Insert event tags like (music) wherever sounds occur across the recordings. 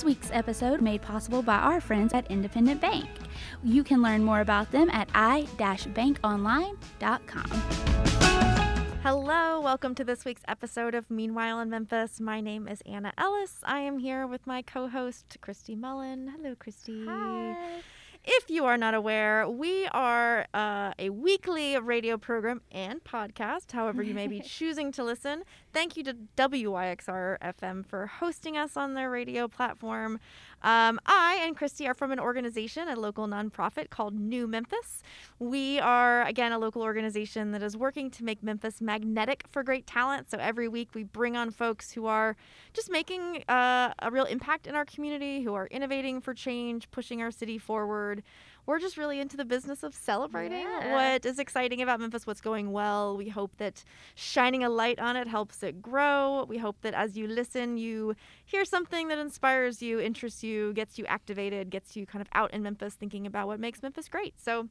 This week's episode made possible by our friends at Independent Bank. You can learn more about them at i-bankonline.com. Hello, welcome to this week's episode of Meanwhile in Memphis. My name is Anna Ellis. I am here with my co-host Christy Mullen. Hello, Christy. Hi. If you are not aware, we are uh, a weekly radio program and podcast, however, you may be (laughs) choosing to listen. Thank you to WYXR FM for hosting us on their radio platform. Um, I and Christy are from an organization, a local nonprofit called New Memphis. We are, again, a local organization that is working to make Memphis magnetic for great talent. So every week we bring on folks who are just making uh, a real impact in our community, who are innovating for change, pushing our city forward. We're just really into the business of celebrating Yeah. what is exciting about Memphis, what's going well. We hope that shining a light on it helps it grow. We hope that as you listen, you hear something that inspires you, interests you, gets you activated, gets you kind of out in Memphis thinking about what makes Memphis great. So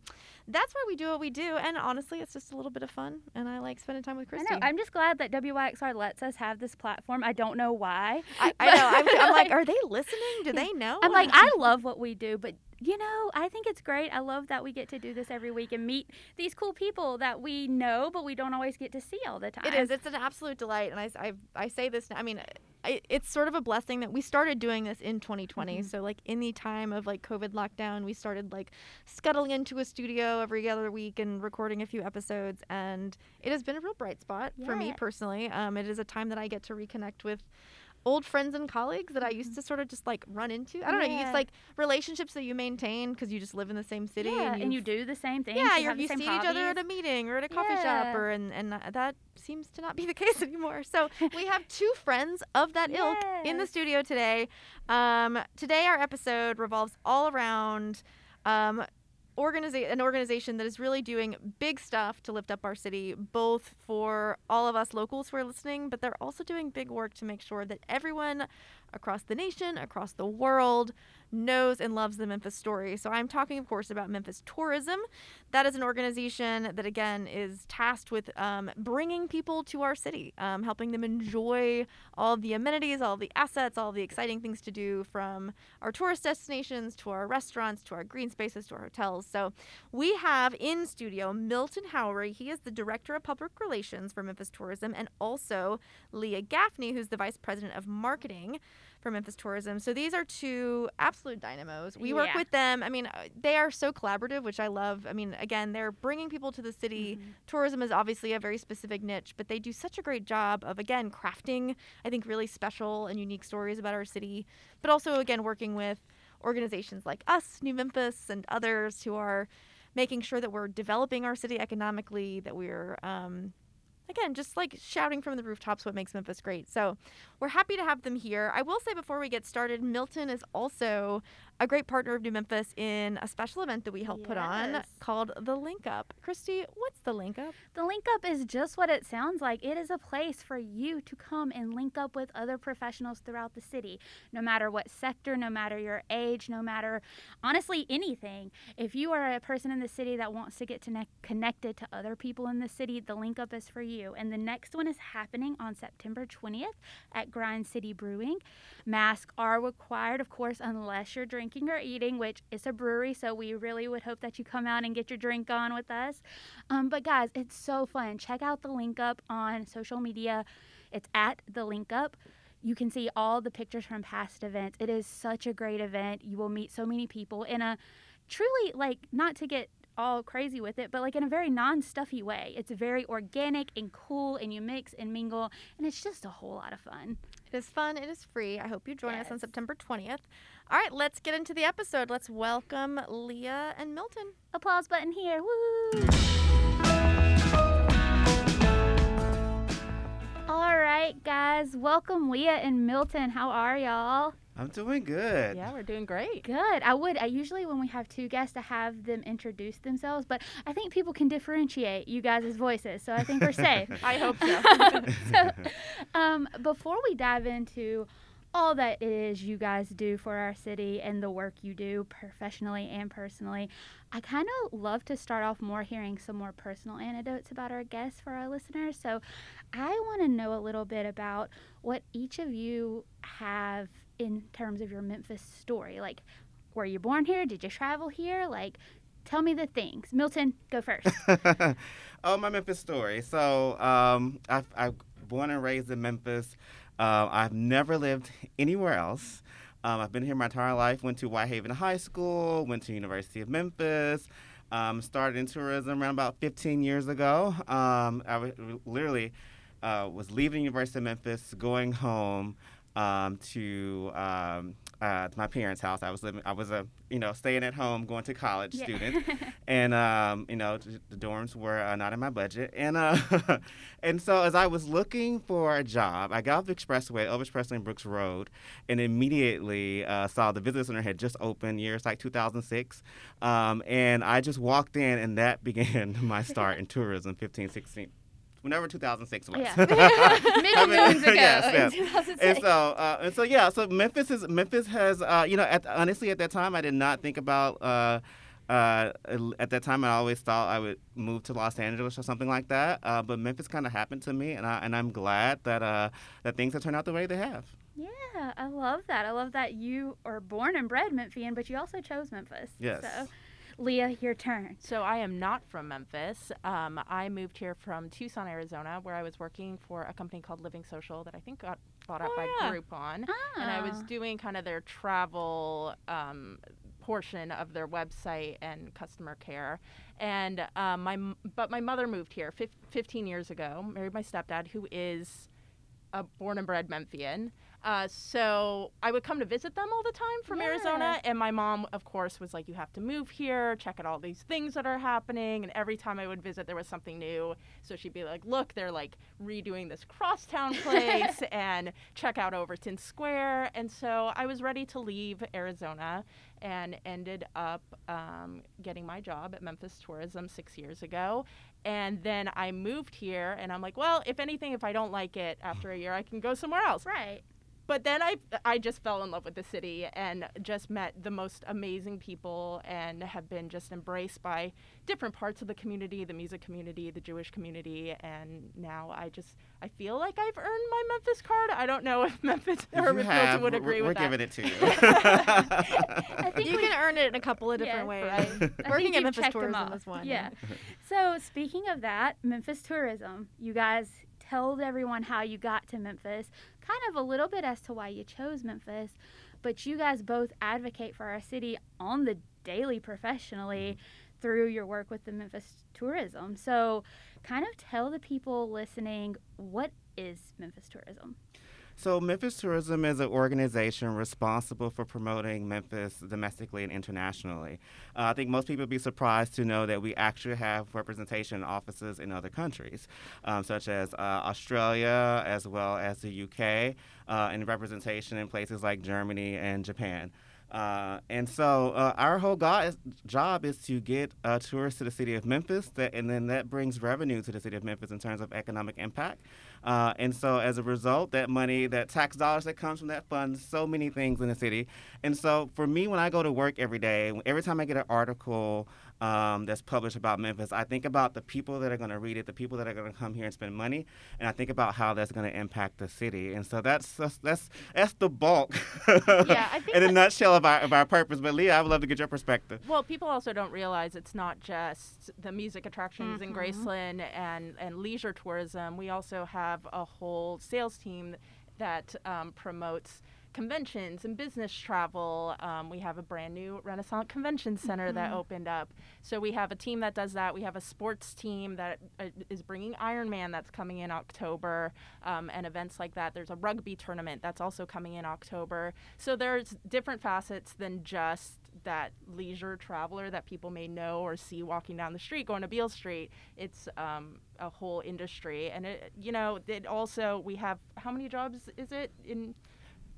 that's why we do what we do. And honestly, it's just a little bit of fun. And I like spending time with I know. I'm just glad that WYXR lets us have this platform. I don't know why. I, I (laughs) know. I'm, I'm (laughs) like, are they listening? Do they (laughs) know? I'm like, I love what we do, but you know, I think it's great. I love that we get to do this every week and meet these cool people that we know, but we don't always get to see all the time. It is. It's an absolute delight, and I, I, I say this. I mean, I, it's sort of a blessing that we started doing this in 2020. Mhm. So like in the time of like COVID lockdown, we started like scuttling into a studio every other week and recording a few episodes, and it has been a real bright spot for me personally. Um, it is a time that I get to reconnect with. Old friends and colleagues that I used to sort of just like run into. I don't know. Mm-hmm. It's like relationships that you maintain because you just live in the same city. yeah, and, and you do the same thing. yeah, you, you see each other at a meeting or at a coffee shop, or and and that seems to not be the (laughs) case anymore. So we have (laughs) two friends of that ilk in the studio today. Um, today our episode revolves all around. Um, organiza- an organization that is really doing big stuff to lift up our city, both for all of us locals who are listening, but they're also doing big work to make sure that everyone across the nation, across the world, knows and loves the Memphis story. So I'm talking, of course, about Memphis Tourism. That is an organization that, again, is tasked with um, bringing people to our city, um, helping them enjoy all the amenities, all the assets, all the exciting things to do from our tourist destinations to our restaurants to our green spaces to our hotels. So we have in studio Milton Howery. He is the Director of Public Relations for Memphis Tourism, and also Leah Gaffney, who's the Vice President of Marketing for Memphis Tourism. So these are two absolute dynamos. We work Yeah. with them. I mean, uh, they are so collaborative, which I love. I mean, again, they're bringing people to the city. Mm-hmm. Tourism is obviously a very specific niche, but they do such a great job of, again, crafting, I think, really special and unique stories about our city, but also, again, working with organizations like us, New Memphis, and others who are making sure that we're developing our city economically, that we're, um, again, just like shouting from the rooftops what makes Memphis great. So we're happy to have them here. I will say before we get started, Milton is also a great partner of New Memphis in a special event that we help put on called the Link Up. Christy, what's the Link Up? The link up is just what it sounds like. It is a place for you to come and link up with other professionals throughout the city, no matter what sector, no matter your age, no matter honestly anything. If you are a person in the city that wants to get to ne- connected to other people in the city, the link up is for you. And the next one is happening on September 20th at Grind City Brewing. Masks are required, of course, unless you're drinking or eating, which is a brewery, so we really would hope that you come out and get your drink on with us. Um, but guys, it's so fun. Check out the link up on social media. It's at the link up. You can see all the pictures from past events. It is such a great event. You will meet so many people in a truly like not to get all crazy with it, but like in a very non-stuffy way. It's very organic and cool, and you mix and mingle, and it's just a whole lot of fun. It is fun. It is free. I hope you join us on September 20th. All right, let's get into the episode. Let's welcome Leah and Milton. Applause button here. Woo! All right, guys. Welcome, Leah and Milton. How are y'all? I'm doing good. Yeah, we're doing great. Good. I would. I usually when we have two guests to have them introduce themselves, but I think people can differentiate you guys' voices, so I think we're safe. (laughs) I hope so. (laughs) so, um, before we dive into all that it is you guys do for our city and the work you do professionally and personally. I kind of love to start off more hearing some more personal anecdotes about our guests for our listeners. So I want to know a little bit about what each of you have in terms of your Memphis story. Like, were you born here? Did you travel here? Like, tell me the things. Milton, go first. (laughs) oh, my Memphis story. So um, I've, I've born and raised in Memphis. Uh, I've never lived anywhere else. Um, I've been here my entire life. Went to Whitehaven High School. Went to University of Memphis. Um, started in tourism around about 15 years ago. Um, I w- literally uh, was leaving University of Memphis, going home um, to um, uh, my parents' house. I was living. I was a you know staying at home, going to college Yeah. student, (laughs) and um, you know the dorms were uh, not in my budget, and uh, (laughs) and so as I was looking for a job, I got off the expressway, Elvis Presley and Brooks Road, and immediately uh, saw the visitor center had just opened, years like 2006, um, and I just walked in, and that (laughs) began my start in tourism, 15, 16. Whenever 2006 was. Yeah. Many I mean, moons ago yes, in (laughs) yes. 2006. And so, uh, and so, yeah. So Memphis is Memphis has, uh, you know, at, honestly, at that time, I did not think about. Uh, uh, at that time, I always thought I would move to Los Angeles or something like that. Uh, but Memphis kind of happened to me, and I and I'm glad that uh, that things have turned out the way they have. Yeah, I love that. I love that you are born and bred Memphian, but you also chose Memphis. Yes. So, Leah, your turn. So I am not from Memphis. Um, I moved here from Tucson, Arizona, where I was working for a company called Living Social that I think got bought out Oh, by yeah. Groupon. And I was Ah. doing kind of their travel um, portion of their website and customer care. And um, my but my mother moved here fif- 15 years ago, married my stepdad, who is a born and bred Memphian. Uh, so I would come to visit them all the time from Yeah. Arizona, and my mom, of course, was like, "You have to move here, check out all these things that are happening." And every time I would visit, there was something new. So she'd be like, "Look, they're like redoing this crosstown (laughs) place, and check out Overton Square." And so I was ready to leave Arizona, and ended up um, getting my job at Memphis Tourism six years ago. And then I moved here, and I'm like, well, if anything, if I don't like it after a year, I can go somewhere else. Right. But then I, I just fell in love with the city and just met the most amazing people and have been just embraced by different parts of the community, the music community, the Jewish community, and now I just I feel like I've earned my Memphis card. I don't know (laughs) if Memphis or you if Milton have. would We're- agree we're, with that. giving it to you. (laughs) (laughs) I think You we- can earn it in a couple of different Yeah, ways. right. Working at Memphis Tourism off. is one. Yeah. so speaking of that, Memphis tourism, you guys told everyone how you got to Memphis, kind of a little bit as to why you chose Memphis, but you guys both advocate for our city on the daily professionally mm-hmm. through your work with the Memphis tourism. So kind of tell the people listening what is Memphis tourism? So, Memphis Tourism is an organization responsible for promoting Memphis domestically and internationally. Uh, I think most people would be surprised to know that we actually have representation offices in other countries, um, such as uh, Australia as well as the UK, uh, and representation in places like Germany and Japan. Uh, and so uh, our whole job is to get uh, tourists to the city of Memphis, that, and then that brings revenue to the city of Memphis in terms of economic impact. Uh, and so as a result, that money, that tax dollars that comes from that funds so many things in the city. And so for me, when I go to work every day, every time I get an article um, that's published about Memphis, I think about the people that are going to read it, the people that are going to come here and spend money, and I think about how that's going to impact the city. And so that's that's that's, that's the bulk, Yeah, I (laughs) think in a nutshell of our of our purpose. But Leah, I would love to get your perspective. Well, people also don't realize it's not just the music attractions in Mhm. Graceland and, and leisure tourism. We also have a whole sales team that um, promotes conventions and business travel. Um, we have a brand new Renasant Convention Center that Mhm. opened up. So we have a team that does that. We have a sports team that uh, is bringing Ironman that's coming in October um, and events like that. There's a rugby tournament that's also coming in October. So there's different facets than just that leisure traveler that people may know or see walking down the street going to Beale Street. It's um, a whole industry, and it you know it also we have how many jobs is it in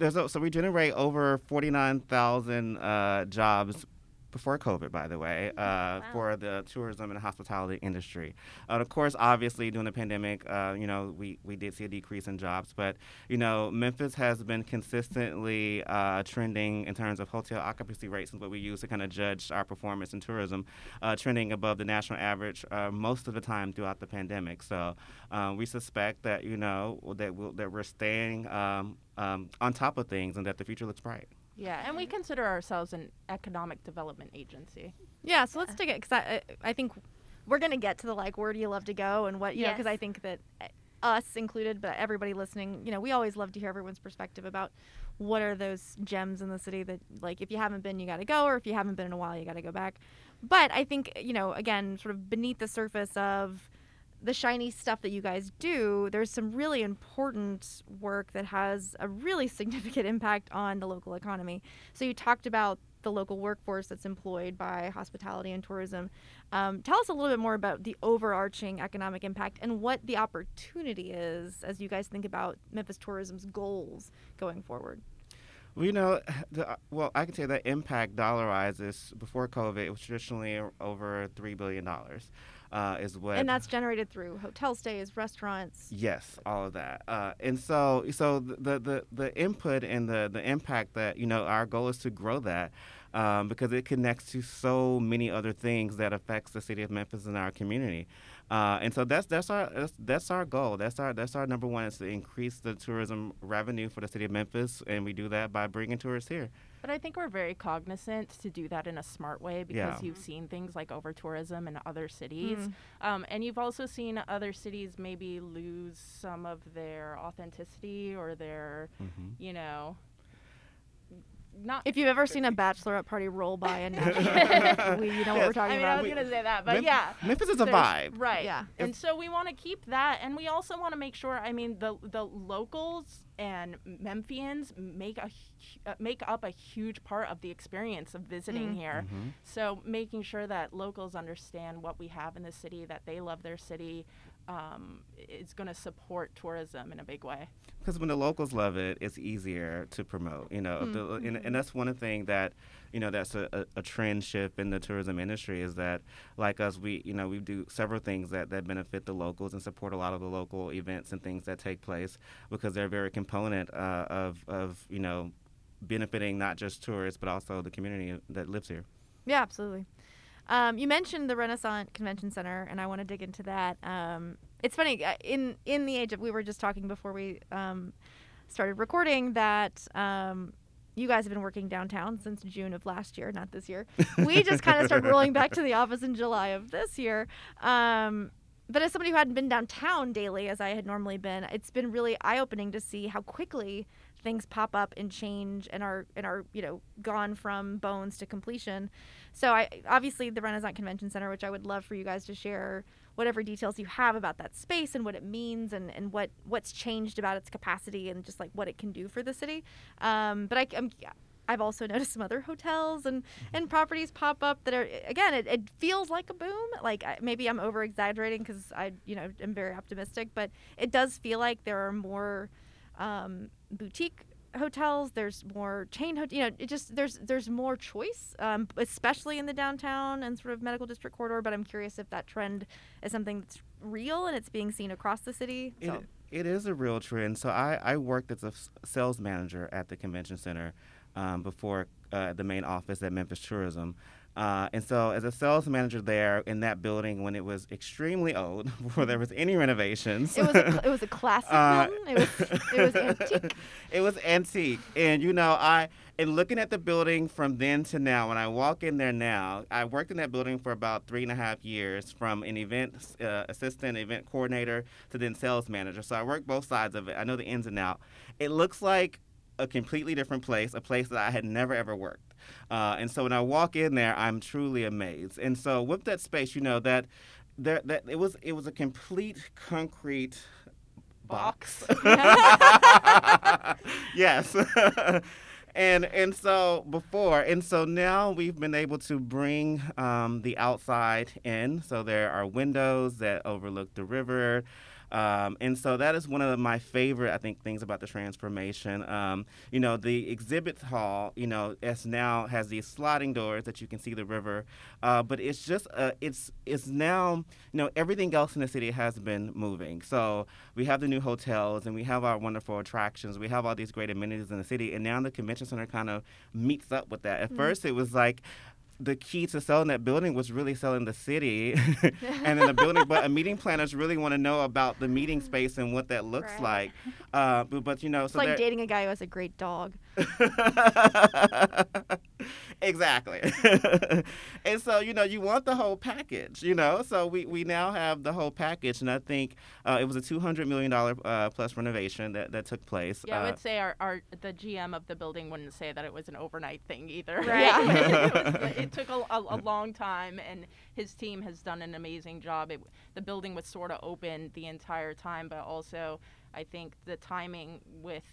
There's a, so we generate over forty nine thousand uh, jobs before COVID, by the way, uh, Wow. for the tourism and hospitality industry. Uh, of course, obviously, during the pandemic, uh, you know, we, we did see a decrease in jobs, but, you know, Memphis has been consistently uh, trending in terms of hotel occupancy rates, and what we use to kind of judge our performance in tourism, uh, trending above the national average uh, most of the time throughout the pandemic. So uh, we suspect that, you know, that, we'll, that we're staying um, um, on top of things and that the future looks bright. Yeah, and we consider ourselves an economic development agency. Yeah, so let's take it because I, I think we're gonna get to the like where do you love to go and what you know because I think that uh, us included, but everybody listening, you know, we always love to hear everyone's perspective about what are those gems in the city that like if you haven't been you got to go or if you haven't been in a while you got to go back. But I think you know again sort of beneath the surface of the shiny stuff that you guys do, there's some really important work that has a really (laughs) significant impact on the local economy. So you talked about the local workforce that's employed by hospitality and tourism. Um, tell us a little bit more about the overarching economic impact and what the opportunity is as you guys think about Memphis tourism's goals going forward. Well, you know, (sighs) the, well, I can say that impact dollarizes before COVID. It was traditionally over three billion dollars. Uh, is what and that's generated through hotel stays, restaurants. Yes, all of that, uh, and so so the, the the input and the the impact that you know our goal is to grow that um, because it connects to so many other things that affects the city of Memphis and our community, uh, and so that's that's our that's, that's our goal. That's our that's our number one is to increase the tourism revenue for the city of Memphis, and we do that by bringing tourists here. But I think we're very cognizant to do that in a smart way because Yeah. you've seen things like over tourism in other cities. Mm. Um, and you've also seen other cities maybe lose some of their authenticity or their, Mm-hmm. you know, not. If you've ever seen a bachelorette party roll by in Nashville, (laughs) (laughs) we, you know what we're Yes. talking I mean, about. I was going to say that, but Mem- yeah. Memphis is a vibe. Right. Yeah. And so we want to keep that and we also want to make sure I mean the the locals and Memphians make a uh, make up a huge part of the experience of visiting Mm. here. Mhm. So making sure that locals understand what we have in the city, that they love their city, um, is going to support tourism in a big way. Because when the locals love it, it's easier to promote. You know, Mm, the, and, and that's one thing that, you know, that's a, a, a trend shift in the tourism industry is that, like us, we you know we do several things that, that benefit the locals and support a lot of the local events and things that take place because they're a very component uh, of of you know benefiting not just tourists but also the community that lives here. Yeah, absolutely. Um, you mentioned the Renasant Convention Center, and I want to dig into that. Um, it's funny uh, in in the age of we were just talking before we um, started recording that um, you guys have been working downtown since June of last year, not this year. We just kind of started (laughs) rolling back to the office in July of this year. Um, but as somebody who hadn't been downtown daily as I had normally been, it's been really eye opening to see how quickly things pop up and change and are and are you know gone from bones to completion. So I obviously the Renasant Convention Center, which I would love for you guys to share whatever details you have about that space and what it means and, and what what's changed about its capacity and just like what it can do for the city. Um, but I, I'm I've also (laughs) noticed some other hotels and, and properties pop up that are again it, it feels like a boom like I- maybe I'm over exaggerating because I you know am very optimistic but it does feel like there are more um, boutique hotels there's more chain hotel you know it just there's there's more choice um, especially in the downtown and sort of medical district corridor but I'm curious if that trend is something that's real and it's being seen across the city It, it is a real trend. So I, I worked as a sales manager at the convention center um, before uh, the main office at Memphis Tourism. Uh, and so, as a sales manager there in that building, when it was extremely old, (laughs) before there was any renovations, it was a, (laughs) it was a classic Uh, building. it was it was (laughs) antique it was antique, and you know, I and looking at the building from then to now, when I walk in there now, I worked in that building for about three and a half years, from an event uh, assistant, event coordinator, to then sales manager. So I worked both sides of it. I know the ins and out. It looks like a completely different place, a place that I had never ever worked. Uh, and so when I walk in there, I'm truly amazed. And so with that space, you know that there that it was it was a complete concrete box. (laughs) yes. (laughs) and and so before and so now we've been able to bring um, the outside in. So there are windows that overlook the river. Um, and so that is one of my favorite, I think, things about the transformation. Um, you know, the exhibit hall, you know, it's now has these sliding doors that you can see the river, uh, but it's just, uh, it's it's now, you know, everything else in the city has been moving. So we have the new hotels and we have our wonderful attractions. We have all these great amenities in the city, and now the convention center kind of meets up with that. At mm-hmm. first, it was like the key to selling that building was really selling the city. (laughs) (laughs) And then the building but a meeting planners really want to know about the meeting space and what that looks right. like. Uh, but, but, you know it's so like dating a guy who has a great dog (laughs) exactly (laughs) and so you know you want the whole package you know so we, we now have the whole package and i think uh, it was a $200 million uh, plus renovation that, that took place yeah i would uh, say our, our the gm of the building wouldn't say that it was an overnight thing either right yeah. (laughs) it, was, it took a, a, a, long time, and his team has done an amazing job. It, the building was sort of open the entire time, but also I think the timing with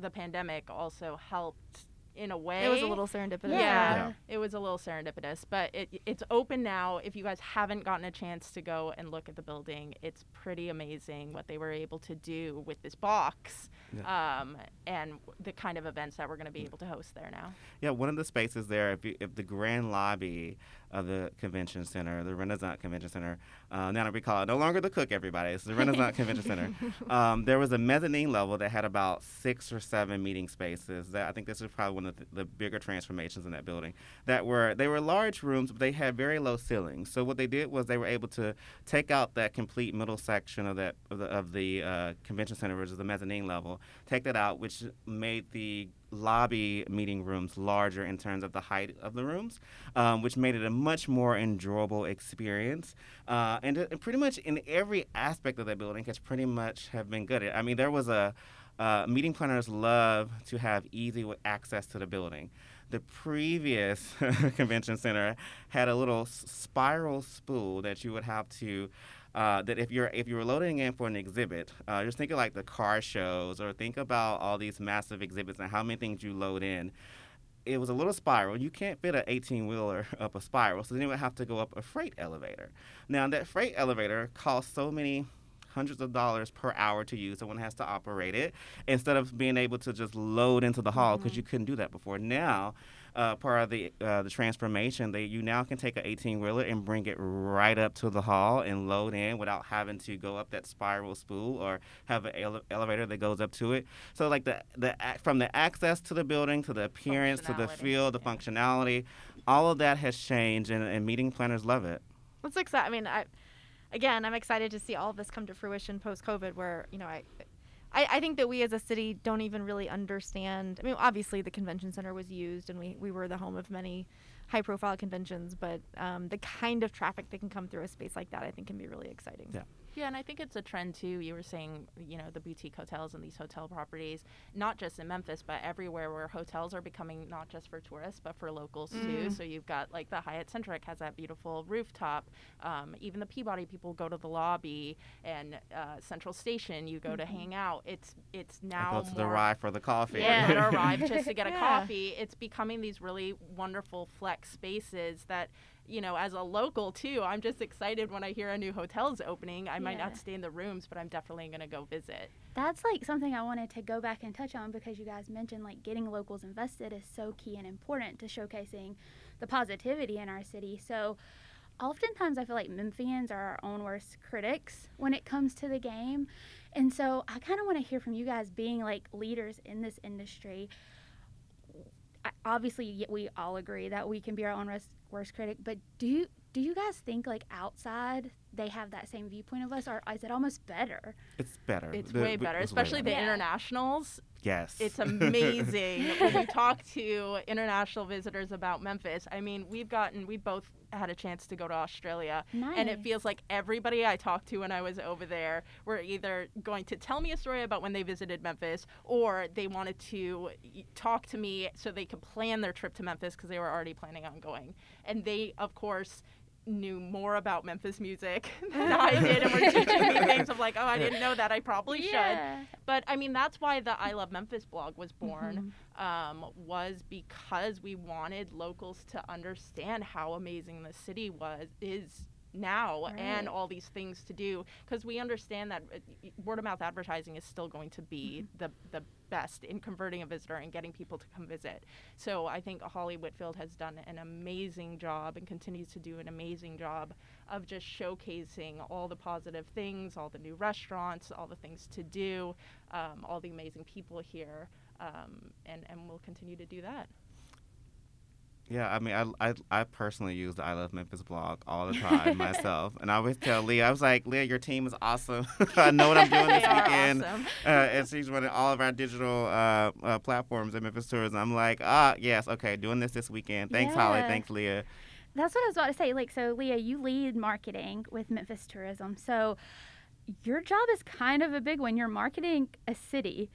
the pandemic also helped in a way. It was a little serendipitous. Yeah, yeah. it was a little serendipitous, but it, it's open now. If you guys haven't gotten a chance to go and look at the building, it's pretty amazing what they were able to do with this box yeah. um, and the kind of events that we're going to be able to host there now. Yeah, one of the spaces there, if, you, if the grand lobby of the convention center, the Renasant Convention Center. Uh, now that we call it no longer the Cook, everybody. It's the Renasant (laughs) Convention Center. Um, there was a mezzanine level that had about six or seven meeting spaces. That I think this is probably one of the, the bigger transformations in that building. That were they were large rooms, but they had very low ceilings. So what they did was they were able to take out that complete middle section of that of the, of the uh, convention center, which is the mezzanine level, take that out, which made the lobby meeting rooms larger in terms of the height of the rooms, um, which made it a much more enjoyable experience. Uh, and, and, pretty much in every aspect of that building has pretty much have been good. I mean, there was a uh, meeting planners love to have easy access to the building. The previous (laughs) convention center had a little spiral spool that you would have to uh, that if you're if you were loading in for an exhibit, uh, just think of like the car shows or think about all these massive exhibits and how many things you load in. It was a little spiral. You can't fit an 18 wheeler (laughs) up a spiral, so then you would have to go up a freight elevator. Now that freight elevator costs so many hundreds of dollars per hour to use. Someone has to operate it instead of being able to just load into the hall because mm-hmm. you couldn't do that before. Now uh, part of the uh, the transformation that you now can take an 18 wheeler and bring it right up to the hall and load in without having to go up that spiral spool or have an ele- elevator that goes up to it. So like the the from the access to the building to the appearance to the feel, the yeah. functionality, all of that has changed, and, and meeting planners love it. That's exciting. I mean, I again, I'm excited to see all of this come to fruition post COVID, where you know I I, I think that we as a city don't even really understand. I mean, obviously the convention center was used, and we, we were the home of many high profile conventions, but um, the kind of traffic that can come through a space like that, I think, can be really exciting. Yeah. Yeah, and I think it's a trend too. You were saying, you know, the boutique hotels and these hotel properties, not just in Memphis, but everywhere where hotels are becoming not just for tourists, but for locals mm. too. So you've got like the Hyatt Centric has that beautiful rooftop. Um, even the Peabody people go to the lobby, and uh, Central Station you go mm-hmm. to hang out. It's it's now I go to the Rye for the coffee. Yeah, arrive just to (laughs) get a yeah. coffee. It's becoming these really wonderful flex spaces that you know, as a local too, I'm just excited when I hear a new hotel's opening. I yeah. might not stay in the rooms, but I'm definitely going to go visit. That's like something I wanted to go back and touch on because you guys mentioned like getting locals invested is so key and important to showcasing the positivity in our city. So, oftentimes I feel like Memphians are our own worst critics when it comes to the game. And so, I kind of want to hear from you guys being like leaders in this industry obviously we all agree that we can be our own worst, worst critic but do you do you guys think like outside they have that same viewpoint of us or is it almost better it's better it's the, way better especially way better. the yeah. internationals yes. It's (laughs) amazing when you talk to international visitors about memphis. I mean we've gotten we both had a chance to go to australia nice. and it feels like everybody i talked to when i was over there were either going to tell me a story about when they visited memphis or they wanted to talk to me so they could plan their trip to memphis because they were already planning on going. And they of course knew more about Memphis music (laughs) than (laughs) I did and were teaching me (laughs) things of like, oh, I didn't know that. I probably yeah. should. But I mean, that's why the I Love Memphis blog was born, mm-hmm. um, was because we wanted locals to understand how amazing the city was, is now and all these things to do because we understand that uh, word of mouth advertising is still going to be the the best in converting a visitor and getting people to come visit. So I think Holly Whitfield has done an amazing job and continues to do an amazing job of just showcasing all the positive things, all the new restaurants, all the things to do, um, all the amazing people here, um, and and we'll continue to do that. Yeah, I mean, I, I, I personally use the I Love Memphis blog all the (laughs) time myself. And I always tell Leah, I was like, Leah, your team is awesome. (laughs) I know what I'm doing this (laughs) weekend. awesome. Uh, and she's running all of our digital uh, uh, platforms at Memphis Tourism. I'm like, ah, yes, okay, doing this this weekend. Thanks, Holly. Thanks, Leah. That's what I was about to say. Like, so Leah, you lead marketing with Memphis Tourism. So your job is kind of a big one. You're marketing a city.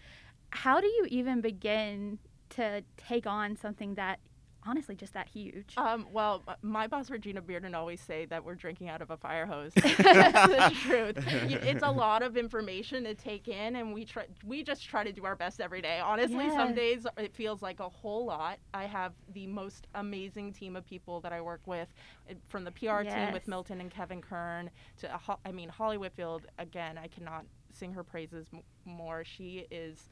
How do you even begin to take on something that honestly just that huge? Um, well, my boss Regina Bearden always say that we're drinking out of a fire hose. That's the truth. It's a (laughs) lot of information to take in, and we try. We just try to do our best every day. Honestly, Yeah. some days it feels like a whole lot. I have the most amazing team of people that I work with, uh, from the PR team with Milton and Kevin Kern to, uh, Ho- I mean, Holly Whitfield. Again, I cannot sing her praises m- more. She is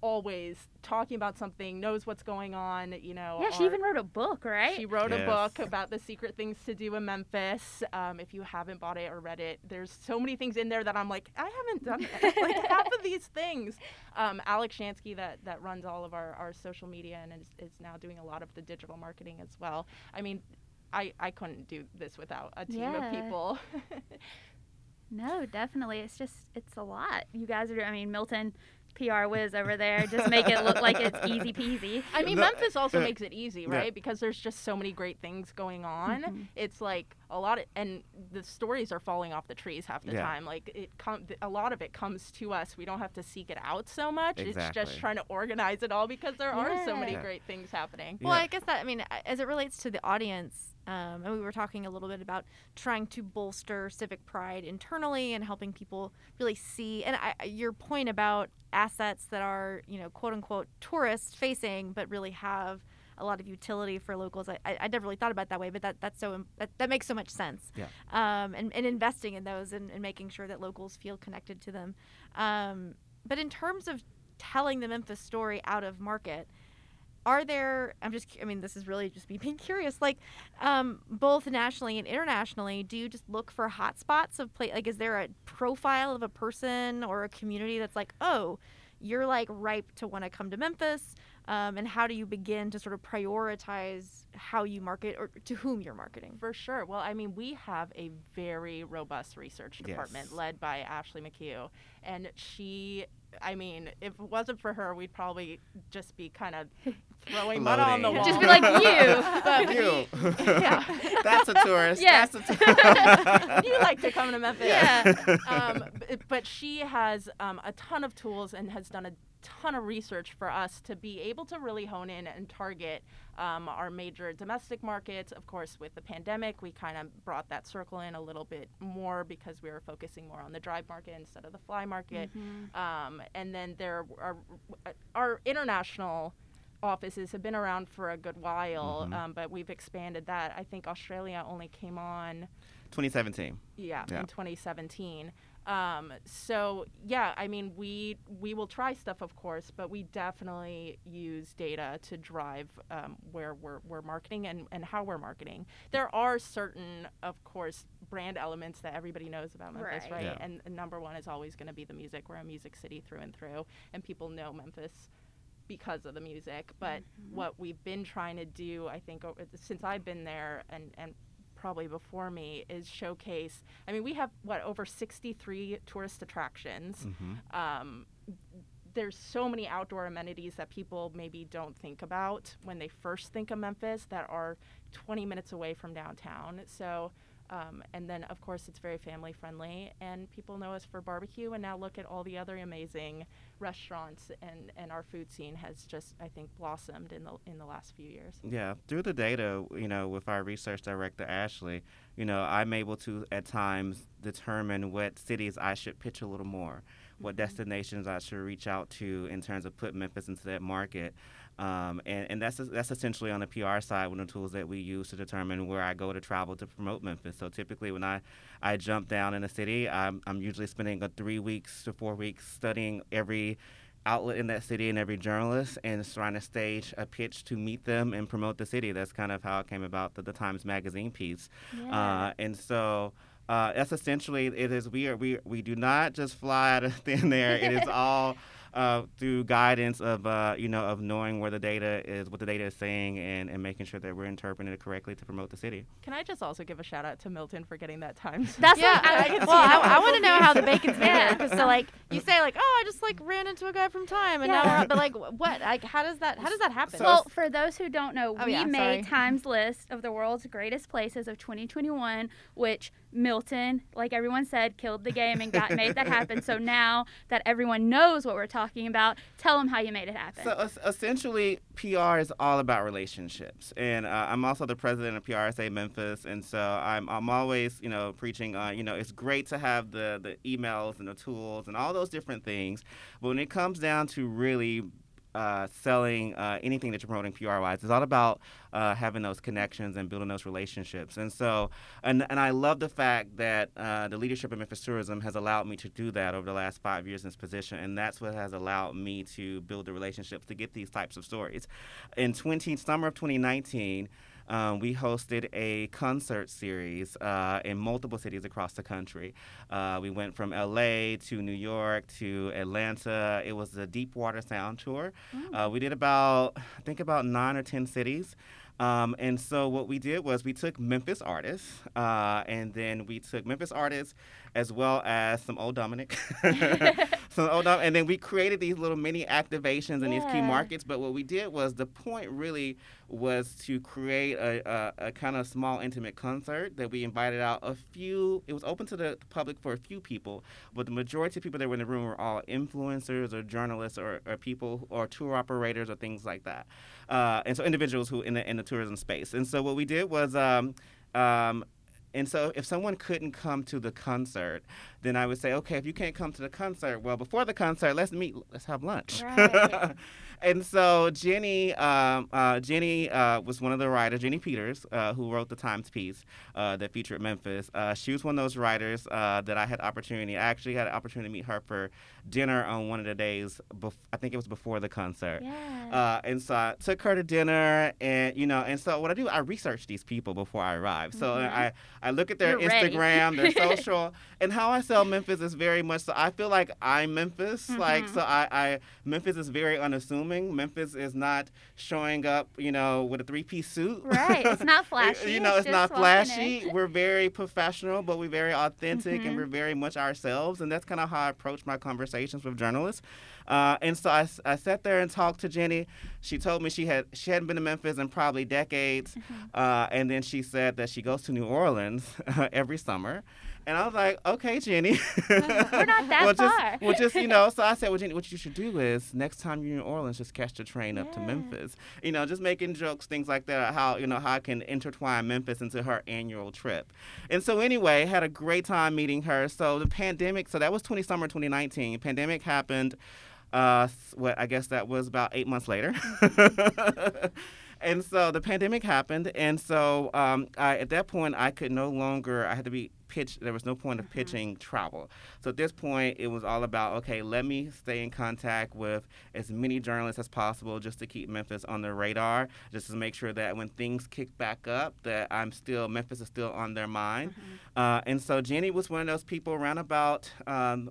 always talking about something, knows what's going on. You know. yeah, she our- even wrote a book, right? she wrote a book about the secret things to do in Memphis. Um, if you haven't bought it or read it, there's so many things in there that I'm like, I haven't done that. (laughs) like half of these things. Um, Alex Shansky, that, that runs all of our, our social media and is, is now doing a lot of the digital marketing as well. I mean, I, I couldn't do this without a team Yeah. of people. No, definitely. It's just it's a lot. You guys are. I mean, Milton, PR whiz over there, just make it look like it's easy peasy. (laughs) I mean, The- Memphis also uh, makes it easy, yeah. right? Because there's just so many great things going on. Mhm. It's like a lot of, and the stories are falling off the trees half the Yeah. time. Like it, com- a lot of it comes to us. We don't have to seek it out so much. It's just trying to organize it all because there are so many Yeah. great things happening. Well, I guess that I mean, as it relates to the audience, um, and we were talking a little bit about trying to bolster civic pride internally and helping people really see. And I, I- your point about assets that are, you know, quote unquote tourist facing, but really have a lot of utility for locals. I, I, I never really thought about that way, but that that's so that, that makes so much sense. Yeah. Um, and, and investing in those and, and making sure that locals feel connected to them. Um, but in terms of telling the Memphis story out of market, are there i'm just i mean this is really just me (laughs) being curious like um, both nationally and internationally do you just look for hotspots of play like is there a profile of a person or a community that's like oh you're like ripe to want to come to memphis um, and how do you begin to sort of prioritize how you market or to whom you're marketing For sure. Well, I mean, we have a very robust research department Yes. led by Ashley McHugh. And she, I mean, if it wasn't for her, we'd probably just be kind of (laughs) throwing mud on the Floating. wall. Just be like, (laughs) "You." But you. (laughs) we- yeah. That's a tourist. Yes. That's a tourist. you like to come to Memphis. Yeah. um, but she has um, a ton of tools and has done a ton of research for us to be able to really hone in and target um, our major domestic markets. Of course, with the pandemic, we kind of brought that circle in a little bit more because we were focusing more on the drive market instead of the fly market. Mhm. Um, and then there are our international offices have been around for a good while, Mhm. um, but we've expanded that. I think Australia only came on 2017. yeah, Yeah. in 2017. Um, so yeah, I mean, we we will try stuff, of course, but we definitely use data to drive um, where we're, we're marketing and, and how we're marketing. There are certain, of course, brand elements that everybody knows about Memphis, Right. right? Yeah. And, and number one is always going to be the music. We're a music city through and through, and people know Memphis because of the music. But what we've been trying to do, I think, since I've been there and, and probably before me, is showcase. I mean, we have, what, over 63 tourist attractions. hmm Um, there's so many outdoor amenities that people maybe don't think about when they first think of Memphis that are 20 minutes away from downtown. So, um, and then of course it's very family friendly, and people know us for barbecue. And now look at all the other amazing restaurants, and, and our food scene has just I think blossomed in the in the last few years. Yeah, through the data, you know, with our research director Ashley, you know, I'm able to at times determine what cities I should pitch a little more, what destinations I should reach out to in terms of putting Memphis into that market. Um, and, and that's that's essentially on the PR side one of the tools that we use to determine where I go to travel to promote Memphis. So typically, when I, I jump down in a city, I'm, I'm usually spending a three weeks to four weeks studying every outlet in that city and every journalist and trying to stage a pitch to meet them and promote the city. That's kind of how it came about the, the Times Magazine piece. Yeah. Uh, and so. Uh, that's essentially it is we are we we do not just fly out of (laughs) thin air. it is all uh, through guidance of uh, you know of knowing where the data is, what the data is saying, and, and making sure that we're interpreting it correctly to promote the city. Can I just also give a shout out to Milton for getting that Times? (laughs) That's yeah, what I, I, well, I, I want to know how the bacon's (laughs) made. Yeah. Because so like you say like, oh, I just like ran into a guy from Time, and now we're out, but like what? Like how does that how does that happen? So- Well, for those who don't know, Oh, we yeah, made sorry. Time's list of the world's greatest places of 2021, which Milton, like everyone said, killed the game and got made that happen. So (laughs) now that everyone knows what we're talking about, tell them how you made it happen. So es- essentially, PR is all about relationships, and uh, I'm also the president of PRSA Memphis, and so I'm I'm always you know preaching on you know it's great to have the the emails and the tools and all those different things, but when it comes down to really uh, selling uh, anything that you're promoting PR wise. It's all about uh, having those connections and building those relationships. And so, and, and I love the fact that uh, the leadership of Memphis Tourism has allowed me to do that over the last five years in this position. And that's what has allowed me to build the relationships to get these types of stories. In 20, summer of 2019, um, we hosted a concert series uh, in multiple cities across the country. Uh, we went from LA to New York to Atlanta. It was a Deepwater Sound tour. Uh, we did about, I think, about nine or 10 cities. Um, and so what we did was we took Memphis artists, uh, and then we took Memphis artists as well as some old Dominic, (laughs) some old Dom- and then we created these little mini activations in these key markets. But what we did was the point really was to create a, a, a kind of small intimate concert that we invited out a few. It was open to the public for a few people, but the majority of people that were in the room were all influencers or journalists or, or people or tour operators or things like that, uh, and so individuals who in the in the tourism space. And so what we did was. Um, um, and so if someone couldn't come to the concert, then I would say, okay, if you can't come to the concert, well, before the concert, let's meet, let's have lunch. Right. (laughs) and so Jenny, um, uh, Jenny uh, was one of the writers, Jenny Peters, uh, who wrote the Times piece uh, that featured Memphis. Uh, she was one of those writers uh, that I had opportunity. I actually had an opportunity to meet her for dinner on one of the days. Bef- I think it was before the concert. yeah. Uh, and so I took her to dinner, and you know, and so what I do, I research these people before I arrive. So Mhm. I, I look at their You're ready. Instagram, their (laughs) social, and how I sell Memphis is very much so. I feel like I'm Memphis, like Mhm. so. I, I Memphis is very unassuming. Memphis is not showing up, you know, with a three-piece suit. right. It's not (laughs) flashy. You know, it's, just not flashy. We're very professional, but we're very authentic Mhm. and we're very much ourselves. And that's kind of how I approach my conversations with journalists. Uh, and so I sat there and talked to Jenny. She told me she had she hadn't been to Memphis in probably decades. Mm-hmm. Uh, and then she said that she goes to New Orleans (laughs) every summer. And I was like, okay, Jenny. (laughs) We're not that well, just, far. well, just you know. So I said, well, Jenny, what you should do is next time you're in New Orleans, just catch the train up to Memphis. You know, just making jokes, things like that. How you know how I can intertwine Memphis into her annual trip. And so anyway, had a great time meeting her. So the pandemic. So that was 20 summer 2019. Pandemic happened. Uh, what I guess that was about eight months later. (laughs) and so the pandemic happened, and so um, I, at that point I could no longer. I had to be pitched. There was no point of pitching travel. So at this point, it was all about okay, let me stay in contact with as many journalists as possible, just to keep Memphis on the radar, just to make sure that when things kick back up, that I'm still Memphis is still on their mind. Uh, and so Jenny was one of those people around about. Um,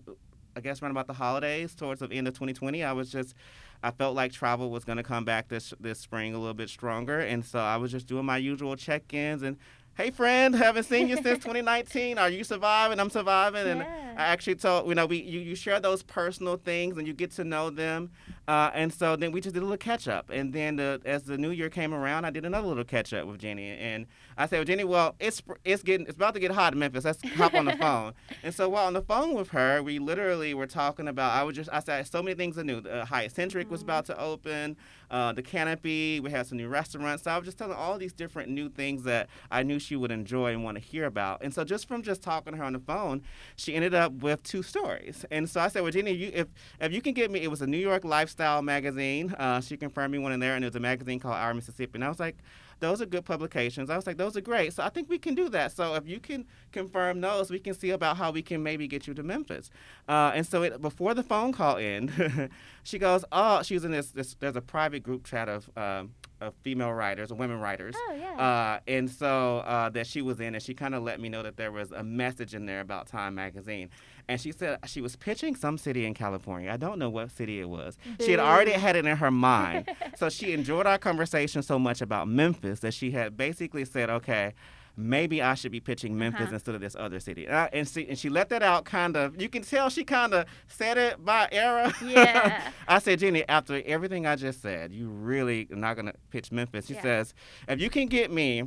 I guess around about the holidays, towards the end of 2020, I was just, I felt like travel was going to come back this this spring a little bit stronger, and so I was just doing my usual check-ins and, hey friend, haven't seen you since 2019. Are you surviving? I'm surviving, and Yeah. I actually told you know we you, you share those personal things and you get to know them, Uh, and so then we just did a little catch up. And then the, as the new year came around, I did another little catch up with Jenny. And I said, well, Jenny, well, it's it's getting it's about to get hot in Memphis. Let's hop on the (laughs) phone. And so while on the phone with her, we literally were talking about. I was just I said so many things are new. Uh, Hyatt Centric was about to open. Uh, the Canopy. We had some new restaurants. So I was just telling all these different new things that I knew she would enjoy and want to hear about. And so just from just talking to her on the phone, she ended up with two stories. And so I said, well, Jenny, you, if if you can get me, it was a New York lifestyle magazine. Uh, she confirmed me one in there, and it was a magazine called Our Mississippi. And I was like, those are good publications. I was like, those are great. So I think we can do that. So if you can confirm those, we can see about how we can maybe get you to Memphis. Uh, and so it, before the phone call in, (laughs) she goes, oh, she was in this, this there's a private group chat of, um, of female writers or women writers. Oh, yeah. Uh, and so uh, that she was in, and she kind of let me know that there was a message in there about Time Magazine. And she said she was pitching some city in California. I don't know what city it was. She had already had it in her mind. (laughs) so she enjoyed our conversation so much about Memphis that she had basically said, okay, maybe I should be pitching Memphis Uh-huh. instead of this other city. And, I, and, she, and she let that out kind of, you can tell she kind of said it by error. Yeah. (laughs) I said, Jenny, after everything I just said, you really are not going to pitch Memphis. She Yeah. says, if you can get me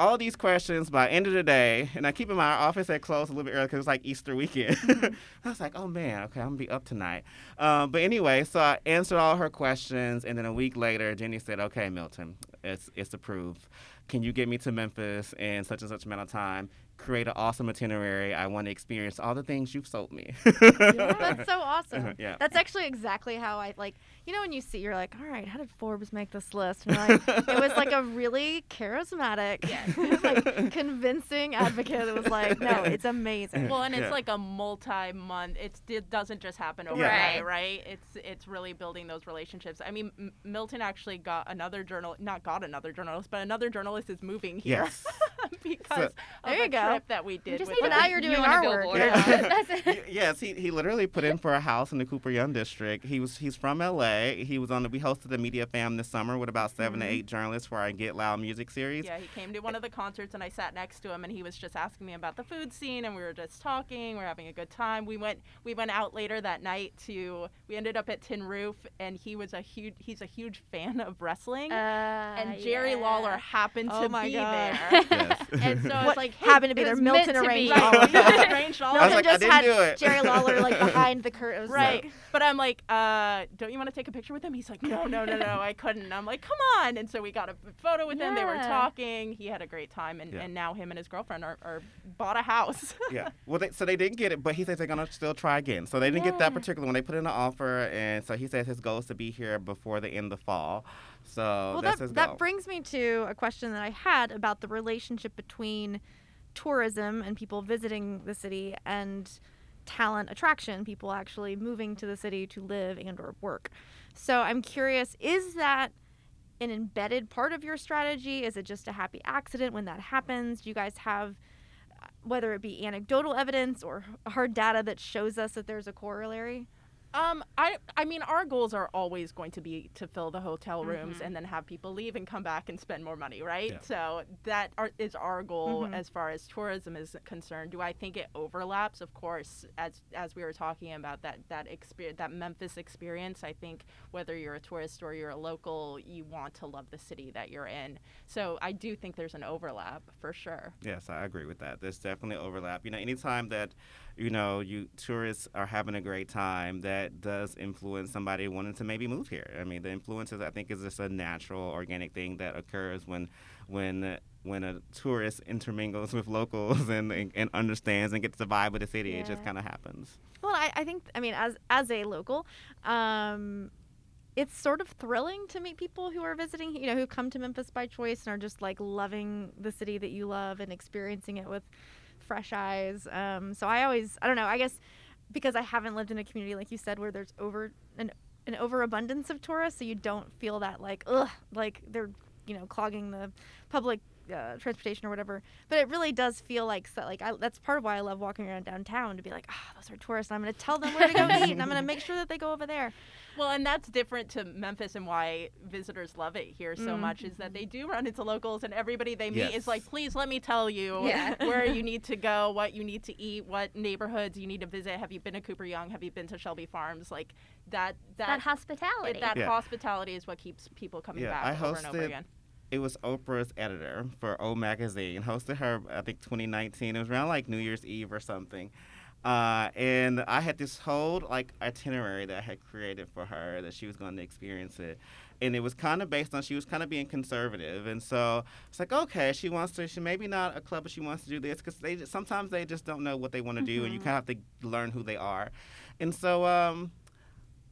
all these questions by end of the day, and I keep in mind our office had closed a little bit early because it was like Easter weekend. (laughs) I was like, oh man, okay, I'm gonna be up tonight. Um, but anyway, so I answered all her questions, and then a week later, Jenny said, okay, Milton, it's it's approved. Can you get me to Memphis in such and such amount of time? Create an awesome itinerary. I want to experience all the things you've sold me. That's so awesome. (laughs) Yeah. That's actually exactly how I like. You know, when you see, you're like, all right, how did Forbes make this list? And like, it was like a really charismatic, (laughs) like convincing advocate. It was like, no, (laughs) it's amazing. Well, and it's Yeah. like a multi-month. It doesn't just happen Yeah. overnight, right? It's it's really building those relationships. I mean, M- Milton actually got another journal, not got another journalist, but another journalist is moving here yes. (laughs) because of There you a go. trip that we did. just with now you're doing you our work. billboard. Yeah. (laughs) That's it. Y- yes, he, he literally put in for a house in the Cooper Young district. He was he's from LA. He was on the we hosted the Media Fam this summer with about 7 to eight journalists for our Get Loud music series. Yeah, he came to one of the concerts and I sat next to him and he was just asking me about the food scene and we were just talking. We're having a good time. We went we went out later that night to we ended up at Tin Roof and he was a huge he's a huge fan of wrestling. Uh, and Jerry yeah. Lawler happened Oh to my be God. there. Yes. (laughs) (laughs) and so I was like, hey, happened to be there? (laughs) Milton arranged all of Right, that. arranged all Milton of like, it. I just didn't had do it. Jerry Lawler like behind the curtain. Right. But I'm like, uh, don't you want to take a picture with him? He's like, no, no, no, no, I couldn't. I'm like, come on. And so we got a photo with him. They were talking. He had a great time. And, Yeah. and now him and his girlfriend are, are bought a house. yeah. Well, they, so they didn't get it, but he says they're gonna still try again. So they didn't get that particular one. They put in an offer, and so he says his goal is to be here before the end of the fall. So well, that, that brings me to a question that I had about the relationship between tourism and people visiting the city and talent attraction, people actually moving to the city to live and or work. So I'm curious, is that an embedded part of your strategy? Is it just a happy accident when that happens? Do you guys have uh, whether it be anecdotal evidence or hard data that shows us that there's a corollary? Um, I I mean, our goals are always going to be to fill the hotel rooms Mhm. and then have people leave and come back and spend more money, right? Yeah. So that are, is our goal Mhm. as far as tourism is concerned. Do I think it overlaps? Of course, as as we were talking about that that experience, that Memphis experience. I think whether you're a tourist or you're a local, you want to love the city that you're in. So I do think there's an overlap for sure. Yes, I agree with that. There's definitely overlap. You know, anytime that, you know, you tourists are having a great time, that does influence somebody wanting to maybe move here. I mean, the influences I think is just a natural, organic thing that occurs when, when, when a tourist intermingles with locals (laughs) and, and, and understands and gets the vibe of the city. It just kind of happens. Well, I, I think I mean as as a local, um, it's sort of thrilling to meet people who are visiting, you know, who come to Memphis by choice and are just like loving the city that you love and experiencing it with fresh eyes. Um, so I always, I don't know, I guess because I haven't lived in a community like you said where there's over an an overabundance of tourists, so you don't feel that like ugh, like they're you know clogging the public uh, transportation or whatever. But it really does feel like so, like I, that's part of why I love walking around downtown to be like, ah, those are tourists. And I'm going to tell them where to go (laughs) eat, and I'm going to make sure that they go over there. Well, and that's different to Memphis and why visitors love it here so Mm. much is that they do run into locals and everybody they meet Yes. is like, please let me tell you Yeah. (laughs) where you (laughs) need to go, what you need to eat, what neighborhoods you need to visit. Have you been to Cooper Young? Have you been to Shelby Farms? Like that that that hospitality. it, that Yeah. hospitality is what keeps people coming Yeah, back I over and over again. It was Oprah's editor for O Magazine. Hosted her, I think, 2019. It was around like New Year's Eve or something. Uh, and I had this whole like itinerary that I had created for her that she was going to experience it, and it was kind of based on she was kind of being conservative, and so it's like okay, she wants to, she maybe not a club, but she wants to do this because they just, sometimes they just don't know what they want to do, and you Mhm. kind of have to learn who they are, and so um,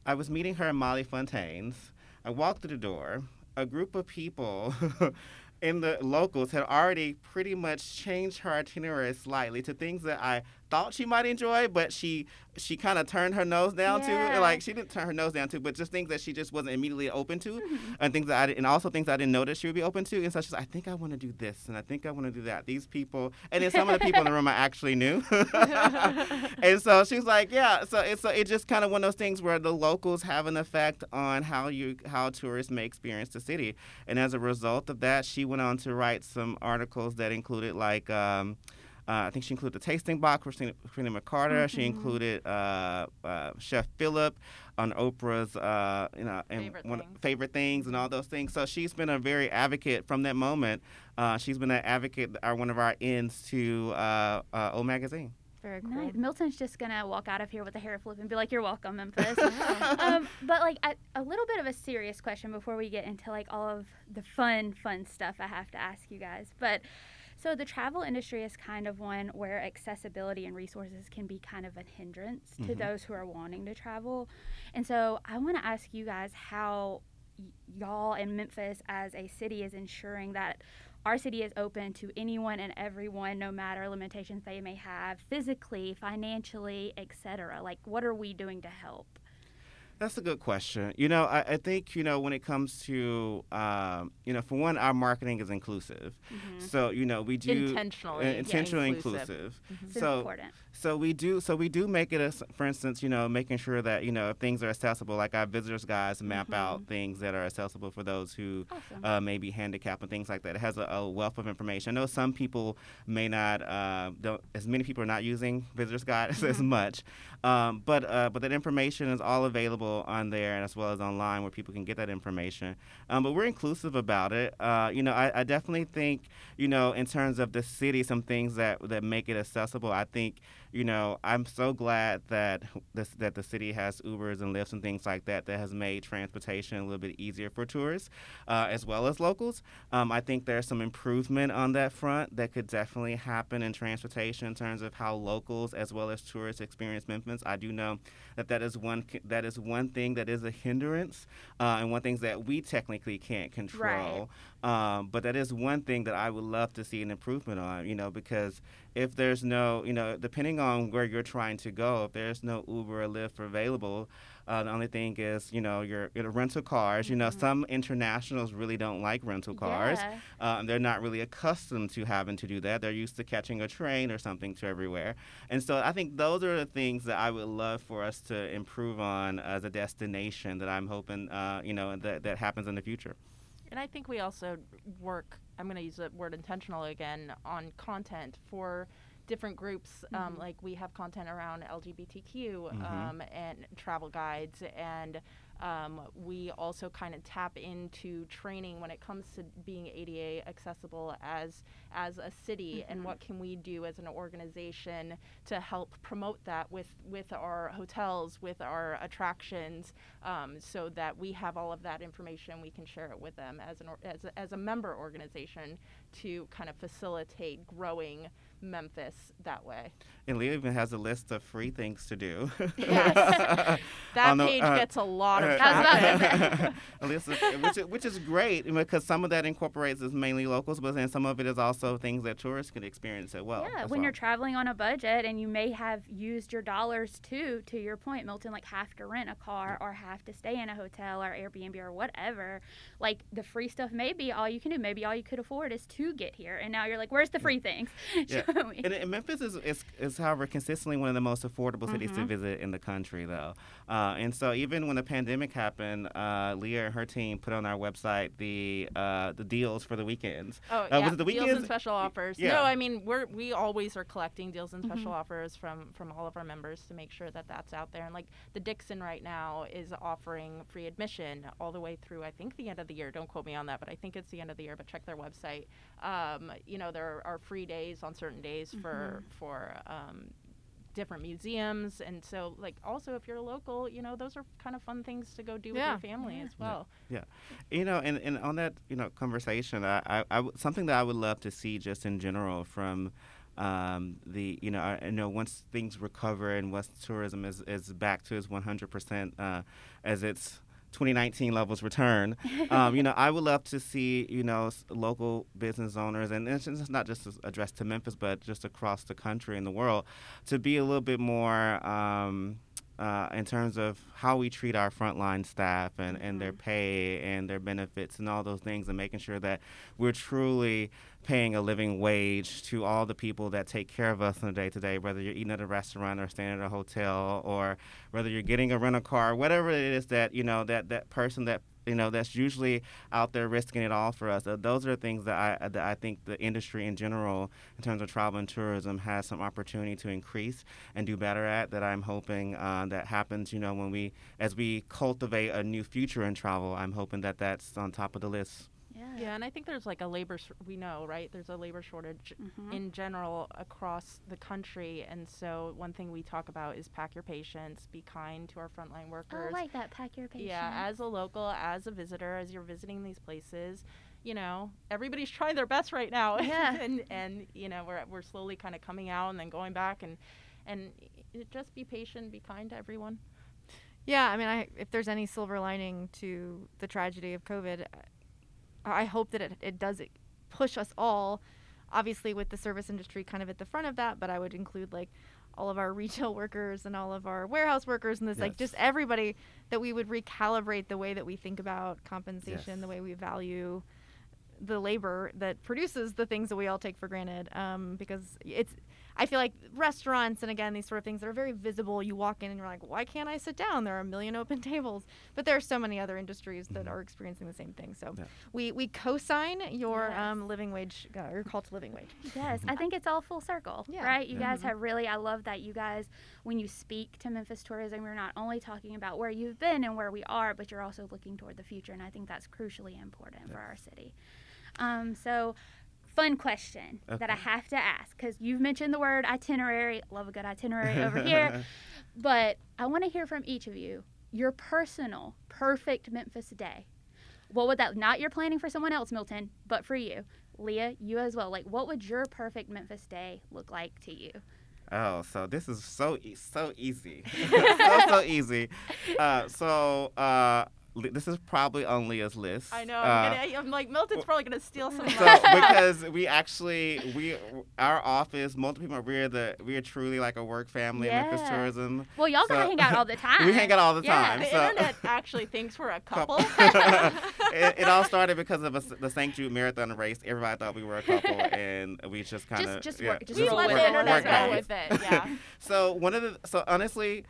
I was meeting her in Molly Fontaine's. I walked through the door. A group of people (laughs) in the locals had already pretty much changed her itinerary slightly to things that I thought she might enjoy, but she she kind of turned her nose down Yeah. to. Like she didn't turn her nose down to, but just things that she just wasn't immediately open to, Mhm. (laughs) and things that I did- and also things I didn't know that she would be open to. And so she's like, I think I want to do this, and I think I want to do that. These people, and then some of the people in the room I actually knew. (laughs) and so she's like, yeah. So it's so it's just kind of one of those things where the locals have an effect on how you how tourists may experience the city. And as a result of that, she went on to write some articles that included like. Um, I think she included the tasting box for Christina, Christina McCarter. She Mhm. included uh, uh, Chef Philip on Oprah's, uh, you know, and Favorite one, Things. favorite things and all those things. So she's been a very advocate from that moment. Uh, she's been an advocate, or one of our ends to uh, uh, O Magazine. Very cool. Nice. Milton's just gonna walk out of here with a hair flip and be like, "You're welcome, Memphis." (laughs) Yeah. um, but like a, a little bit of a serious question before we get into like all of the fun, fun stuff I have to ask you guys. But so the travel industry is kind of one where accessibility and resources can be kind of a hindrance to Mhm. those who are wanting to travel. And so I want to ask you guys how y- y'all in Memphis as a city is ensuring that our city is open to anyone and everyone no matter limitations they may have physically financially etc like what are we doing to help That's a good question. You know, I, I think, you know, when it comes to, um, you know, for one, our marketing is inclusive. So, you know, we do Intentionally, uh, yeah, intentionally inclusive. inclusive. it's So, important So we do. So we do make it as, for instance, you know, making sure that you know if things are accessible. Like our visitors guides map out things that are accessible for those who awesome uh, may be handicapped and things like that. It has a, a wealth of information. I know some people may not. Uh, don't, as many people are not using visitors guides (laughs) as much, um, but uh, but that information is all available on there and as well as online where people can get that information. Um, but we're inclusive about it. Uh, you know, I, I definitely think you know in terms of the city, some things that that make it accessible. I think you know, I'm so glad that this, that the city has Ubers and Lyfts and things like that that has made transportation a little bit easier for tourists uh, as well as locals. Um, I think there's some improvement on that front that could definitely happen in transportation in terms of how locals as well as tourists experience Memphis. I do know that that is one that is one thing that is a hindrance uh, and one things that we technically can't control. Um, but that is one thing that I would love to see an improvement on. You know, because if there's no, you know, depending on where you're trying to go, if there's no Uber or Lyft available, uh, the only thing is, you know, your, your rental cars. You know, some internationals really don't like rental cars. Yeah. Um, they're not really accustomed to having to do that. They're used to catching a train or something to everywhere. And so I think those are the things that I would love for us to improve on as a destination that I'm hoping, uh, you know, that, that happens in the future. And I think we also work, I'm going to use the word intentional again, on content for different groups. Um, Mhm. like we have content around LGBTQ Mhm. um, and travel guides. And um, we also kind of tap into training when it comes to being ADA accessible as as a city and Mhm. what can we do as an organization to help promote that with with our hotels with our attractions um, so that we have all of that information we can share it with them as an or- as a, as a member organization to kind of facilitate growing Memphis that way. And Leah even has a list of free things to do. Yes. (laughs) That On the- page uh, gets a lot of I was about to traffic. A list of- which, is, which is great because some of that incorporates is mainly locals, but then some of it is also things that tourists can experience as well. yeah, as when well. you're traveling on a budget and you may have used your dollars too, to your point, Milton, like have to rent a car or have to stay in a hotel or Airbnb or whatever. Like the free stuff may be all you can do. Maybe all you could afford is to get here, and now you're like, "Where's the free things?" (laughs) Yeah. (laughs) And, and Memphis is, is, is, however, consistently one of the most affordable cities to Mhm. visit in the country, though. Uh, and so even when the pandemic happened, uh, Leah and her team put on our website the uh, the deals for the weekends. Oh, Uh, yeah. was it the deals and special offers. Yeah. No, I mean we're we always are collecting deals and special Mhm. offers from from all of our members to make sure that that's out there. And like the Dixon right now is offering free admission all the way through I think the end of the year. Don't quote me on that, but I think it's the end of the year. But check their website. Um, you know there are free days on certain days for for um, different museums and so like also if you're local you know those are kind of fun things to go do Yeah. with your family Yeah. as well Yeah. You know, and, and on that you know conversation, I, I, I w- something that I would love to see just in general from um, the you know I, I know once things recover and once tourism is, is back to its 100 percent uh, as its 2019 levels return, um, you know I would love to see you know local business owners and it's not just addressed to Memphis but just across the country and the world to be a little bit more. Um, uh, in terms of how we treat our frontline staff and, and their pay and their benefits and all those things, and making sure that we're truly paying a living wage to all the people that take care of us on a day to day, whether you're eating at a restaurant or staying at a hotel or whether you're getting a rental car, whatever it is that, you know, that, that person that you know that's usually out there risking it all for us. Uh, those are things that I that I think the industry in general, in terms of travel and tourism, has some opportunity to increase and do better at. That I'm hoping uh, that happens. You know, when we as we cultivate a new future in travel, I'm hoping that that's on top of the list. Yeah. yeah and i think there's like a labor sh- we know right there's a labor shortage Mhm. in general across the country. And so, one thing we talk about is pack your patience, be kind to our frontline Oh, I workers. like that. Pack your patience. yeah, as a local, as a visitor, as you're visiting these places, you know, everybody's (laughs) trying their best right now. (laughs) Yeah. and, and, you know, we're, we're slowly kind of coming out and then going back and, and just be patient, be kind to everyone. Yeah, I mean, I, if there's any silver lining to the tragedy of COVID, I hope that it, it does push us all, obviously with the service industry kind of at the front of that, but I would include like all of our (laughs) retail workers and all of our warehouse workers and this like just everybody that we would recalibrate the way that we think about compensation, Yes. the way we value the labor that produces the things that we all take for granted um, because it's i feel like restaurants and again these sort of things that are very visible you walk in and you're like why can't i sit down there are a million open (laughs) tables but there are so many other industries that Mhm. are experiencing the same thing so Yeah. we we co-sign your Yes. um, living wage uh, your call to living wage Yes, I think it's all full circle, Yeah. right? You Yeah. guys have really, I love that you guys, when you speak to Memphis tourism, you're not only talking about where you've been and where we are, but you're also looking toward the future. And I think that's crucially important for our city. Um, so, fun question that I have to ask because you've mentioned the word itinerary. Love a good itinerary (laughs) over here. But I want to hear from each of you your personal perfect Memphis day. What would that not you're planning for someone else, Milton, but for you, Leah, you as well. Like, what would your perfect Memphis day look like to you? Oh, so this is so e- so easy, (laughs) (laughs) so so easy. Uh, so uh, this is probably on Leah's list. I know. Uh, I'm, gonna, I'm like, Milton's probably going to steal some of so because (laughs) we actually we our office multiple people we're the we're truly like a work family in Memphis Yeah. tourism. Well, y'all gotta hang out all the time. (laughs) We hang out all the Yeah. time. the so- internet (laughs) actually thinks we're a couple. it, it all started because of a, the St. Jude Marathon race. Everybody thought we were a couple, and we just kind of Just- just yeah, work- just we roll let with the internet go with it. Yeah. So one of the so honestly,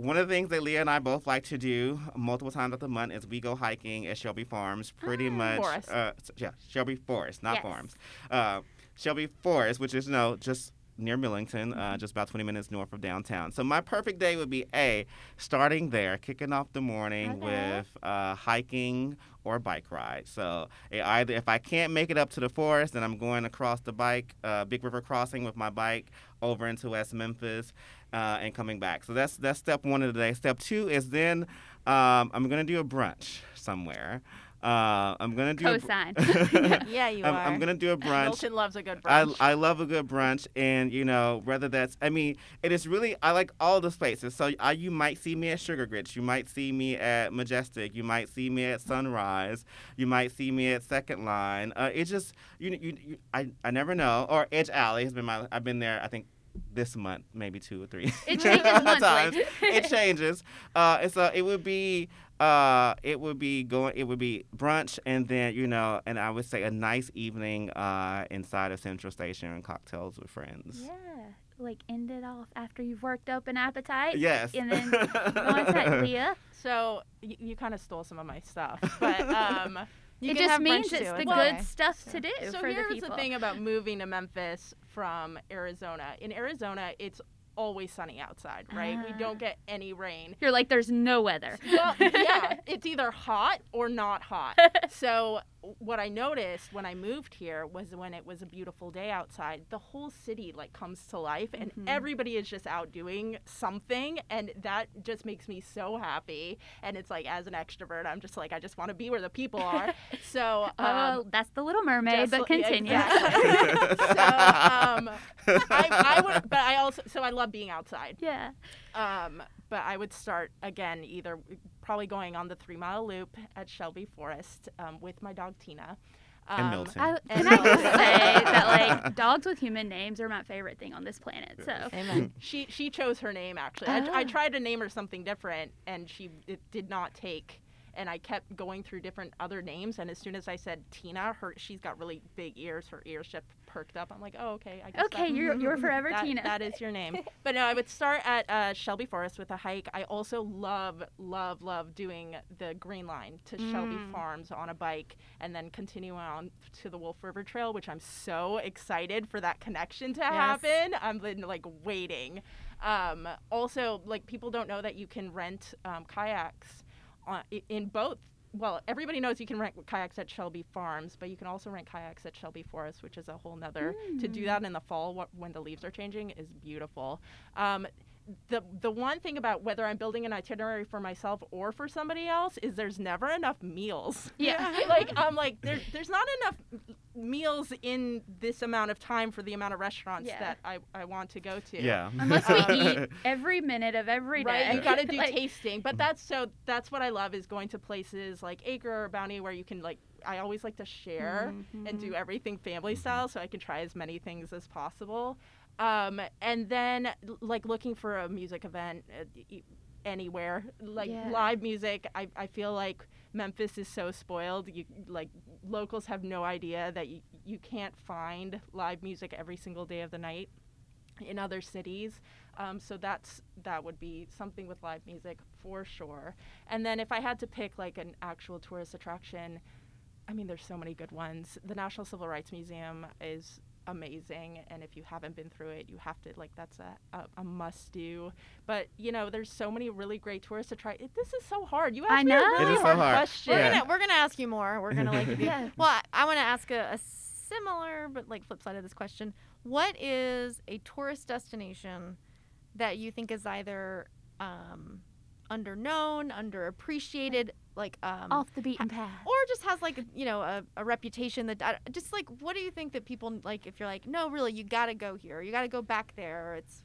one of the things that Leah and I both like to do multiple times of the month is we go hiking at Shelby Farms. Pretty Ah. much, Forest. Uh, yeah, Shelby Forest, not Yes. Farms. Uh, Shelby Forest, which is you know just near Millington, uh, just about 20 minutes north of downtown. So my perfect day would be a starting there, kicking off the morning Okay. with uh, hiking or bike ride. So eh, either if I can't make it up to the forest, then I'm going across the bike, uh, Big River Crossing with my bike over into West Memphis uh, and coming back. So that's that's step one of the day. Step two is then um, I'm gonna do a brunch somewhere. Uh, I'm gonna do. a br- Co-sign. (laughs) Yeah, you I'm, are. I'm gonna do a brunch. Milton loves a good I, brunch. I love a good brunch, and you know whether that's I mean it is really I like all the spaces. So I, you might see me at Sugar Grits, you might see me at Majestic, you might see me at Sunrise, you might see me at Second Line. Uh, it just you, you, you I, I never know. Or Edge Alley has been my I've been there I think this month maybe two or three It changes (laughs) times. monthly. it changes. Uh, and so it would be uh, it would be going it would be brunch and then you know and I would say a nice evening uh, inside of Central Station and cocktails with friends. yeah, like end it off after you've worked up an appetite. Yes. And then go on to that, (laughs) Leah. so you, you kind of stole some of my stuff, (laughs) but um, You it can just have means it's too, the it's good okay. stuff to do so for the here's people. the thing about moving to Memphis from Arizona. In Arizona, it's always sunny outside, right? We Ah. don't get any rain. You're like, there's no weather. Well, yeah, (laughs) it's either hot or not hot. (laughs) So what I noticed when I moved here was when it was a beautiful day outside, the whole city like comes to life and Mhm. everybody is just out doing something and that just makes me so happy. And it's like as an extrovert, I'm just like I just want to be where the people are. (laughs) So um, oh, that's the Little Mermaid, just but continue. exactly. (laughs) so um, I, I would, (laughs) but I also so I love being outside. yeah. Um, but I would start again, either probably going on the three mile loop at Shelby Forest um, with my dog Tina. And Um, Milton. I, And I just (laughs) say that like dogs with human names are my favorite thing on this planet. So Amen. She she chose her name actually. I, Ah. I tried to name her something different, and she it did not take. And I kept going through different other names, and as soon as I said Tina, her she's got really big ears. Her ears just perked up. I'm like, oh okay, I guess okay, that- you're you're (laughs) forever that, Tina. That is your name. (laughs) But no, I would start at uh, Shelby Forest with a hike. I also love, love, love doing the Green Line to Shelby Mm. Farms on a bike and then continue on to the Wolf River Trail, which I'm so excited for that connection to happen. I'm been like waiting. Um, also, like people don't know that you can rent um, kayaks on, in both. Well, everybody knows you can rent kayaks at Shelby Farms, but you can also rent kayaks at Shelby Forest, which is a whole nother. To do that in the fall wh- when the leaves are changing is beautiful. Um, the the one thing about whether I'm building an itinerary for myself or for somebody else is there's never enough meals. Yeah. (laughs) like I'm like there, there's not enough meals in this amount of time for the amount of restaurants Yeah. that I, I want to go to. yeah. (laughs) Unless we (laughs) eat every minute of every day. Right, you got to do Like, tasting, but that's so that's what I love is going to places like Acre or Bounty where you can like I always like to share and Mm-hmm. do everything family style so I can try as many things as possible. Um, and then like looking for a music event uh, anywhere like Yeah. live music. I, I feel like Memphis is so spoiled. You like locals have no idea that you, you can't find live music every single day of the night in other cities. Um, so that's that would be something with live music for sure. And then if I had to pick like an actual tourist attraction, I mean, there's so many good ones. The National Civil Rights Museum is amazing, and if you haven't been through it, you have to like that's a, a, a must do. But you know, there's so many really great tourists attract. This is so hard. You asked I me a know. really It is so hard, hard. question. We're Yeah. gonna we're gonna ask you more. We're gonna like (laughs) you- Yeah. Well, I, I want to ask a, a similar but like flip side of this question. What is a tourist destination that you think is either um, underknown, underappreciated, like um, off the beaten path. or just has like you know a, a reputation that just like what do you think that people like if you're like no really you got to go here you got to go back there it's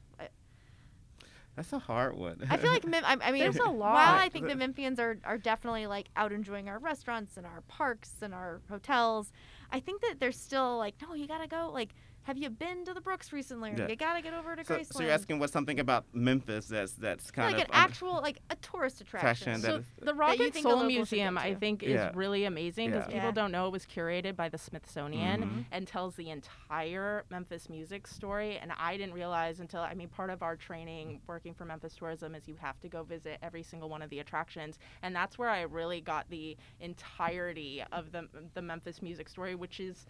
That's a hard one. I feel like (laughs) Mem- I, I mean There's a lot. while. I think the Memphians are are definitely like out enjoying our restaurants and our parks and our hotels I think that they're still like no you got to go like have you been to the Brooks recently Yeah. you got to get over to so, Graceland so you're asking what's something about Memphis that's that's kind like of like an actual like a tourist attraction, attraction So that is- the that Rock and Soul the locals should Museum, I to. think, Yeah. is really amazing because Yeah. people Yeah. don't know it was curated by the Smithsonian Mhm. and tells the entire Memphis music story. And I didn't realize until I mean, part of our training working for Memphis Tourism is you have to go visit every single one of the attractions, and that's where I really got the entirety of the the Memphis music story, which is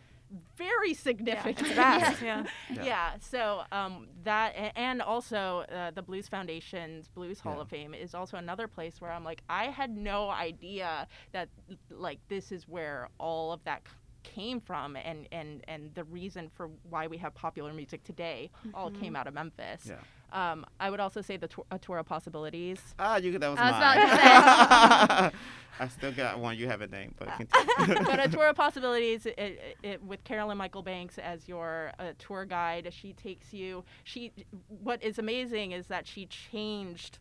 very significant. (laughs) it's vast, yeah. Yeah. Yeah. So um, that and also uh, the Blues Foundation's Blues Hall Yeah. of Fame is also another place where I'm like I had no idea that like this is where all of that c- came from and and and the reason for why we have popular music today all came out of Memphis. Yeah. Um, I would also say the tour, a tour of possibilities. Ah, you that was I was mine. (laughs) I still got one you haven't named, but Uh, (laughs) continue. but a tour of possibilities it, it, it, with Carolyn Michael Banks as your uh, tour guide. She takes you. She. What is amazing is that she changed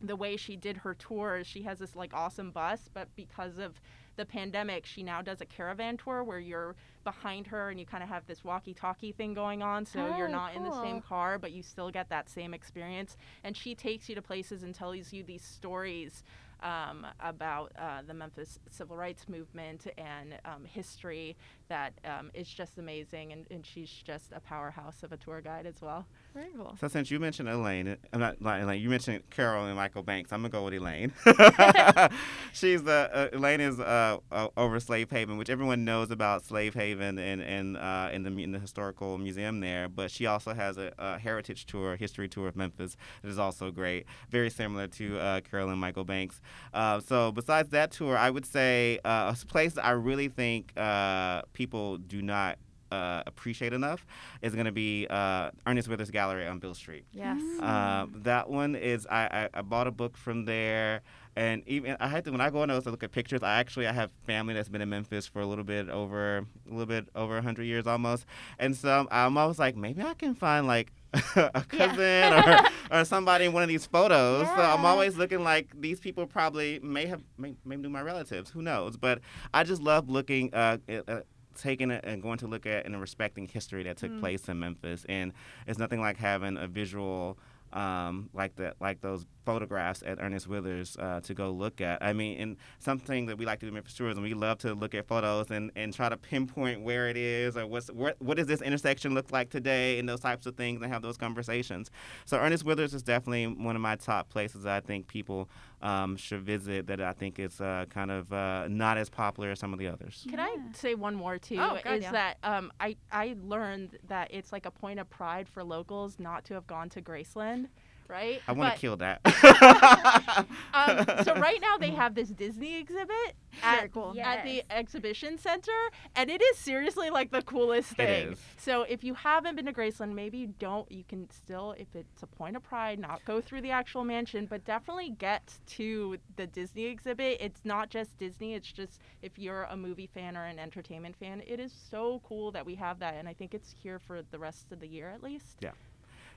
the way she did her tours. She has this like awesome bus, but because of the pandemic, she now does a caravan tour where you're behind her and you kind of have this walkie-talkie thing going on, so you're Oh, not in the same car, but you still get that same experience. And she takes you to places and tells you these stories um, about uh, the Memphis Civil Rights Movement and um, history that um, is just amazing. And, and she's just a powerhouse of a tour guide as well. Very cool. So since you mentioned Elaine, I'm not, not Elaine. You mentioned Carolyn Michael Banks. I'm gonna go with Elaine. (laughs) She's the uh, Elaine is uh, uh, over Slave Haven, which everyone knows about Slave Haven and and uh, in the in the historical museum there. But she also has a, a heritage tour, history tour of Memphis that is also great. Very similar to uh, Carolyn Michael Banks. Uh, so besides that tour, I would say uh, a place I really think uh, people do not. Uh, appreciate enough is going to be uh, Ernest Withers Gallery on Beale Street. Yes. Uh, that one is I, I, I bought a book from there, and even I had to when I go in those to look at pictures. I actually I have family that's been in Memphis for a little bit over a little bit over hundred years almost, and so I'm always like maybe I can find like (laughs) a cousin or, (laughs) or somebody in one of these photos. So I'm always looking like these people probably may have may, may knew my relatives. Who knows? But I just love looking. Uh, uh, taking it and going to look at and respecting history that took Mm. place in Memphis, and it's nothing like having a visual um, like that, like those photographs at Ernest Withers uh, to go look at. I mean, and something that we like to do in Memphis tourism, we love to look at photos and, and try to pinpoint where it is or what's what, what does this intersection look like today and those types of things and have those conversations. So Ernest Withers is definitely one of my top places I think people um, should visit that I think is uh, kind of uh, not as popular as some of the others. Can I say one more too? Oh, God, is yeah. that um, I I learned that it's like a point of pride for locals not to have gone to Graceland, right? I want to kill that. (laughs) Um, so right now they have this Disney exhibit at, cool. at the exhibition center, and it is seriously like the coolest thing. is. So if you haven't been to Graceland, maybe you don't. You can still, if it's a point of pride, not go through the actual mansion, but definitely get to the Disney exhibit. It's not just Disney. It's just if you're a movie fan or an entertainment fan, it is so cool that we have that, and I think it's here for the rest of the year at least. Yeah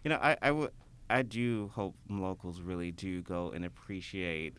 you know, I, I would I do hope locals really do go and appreciate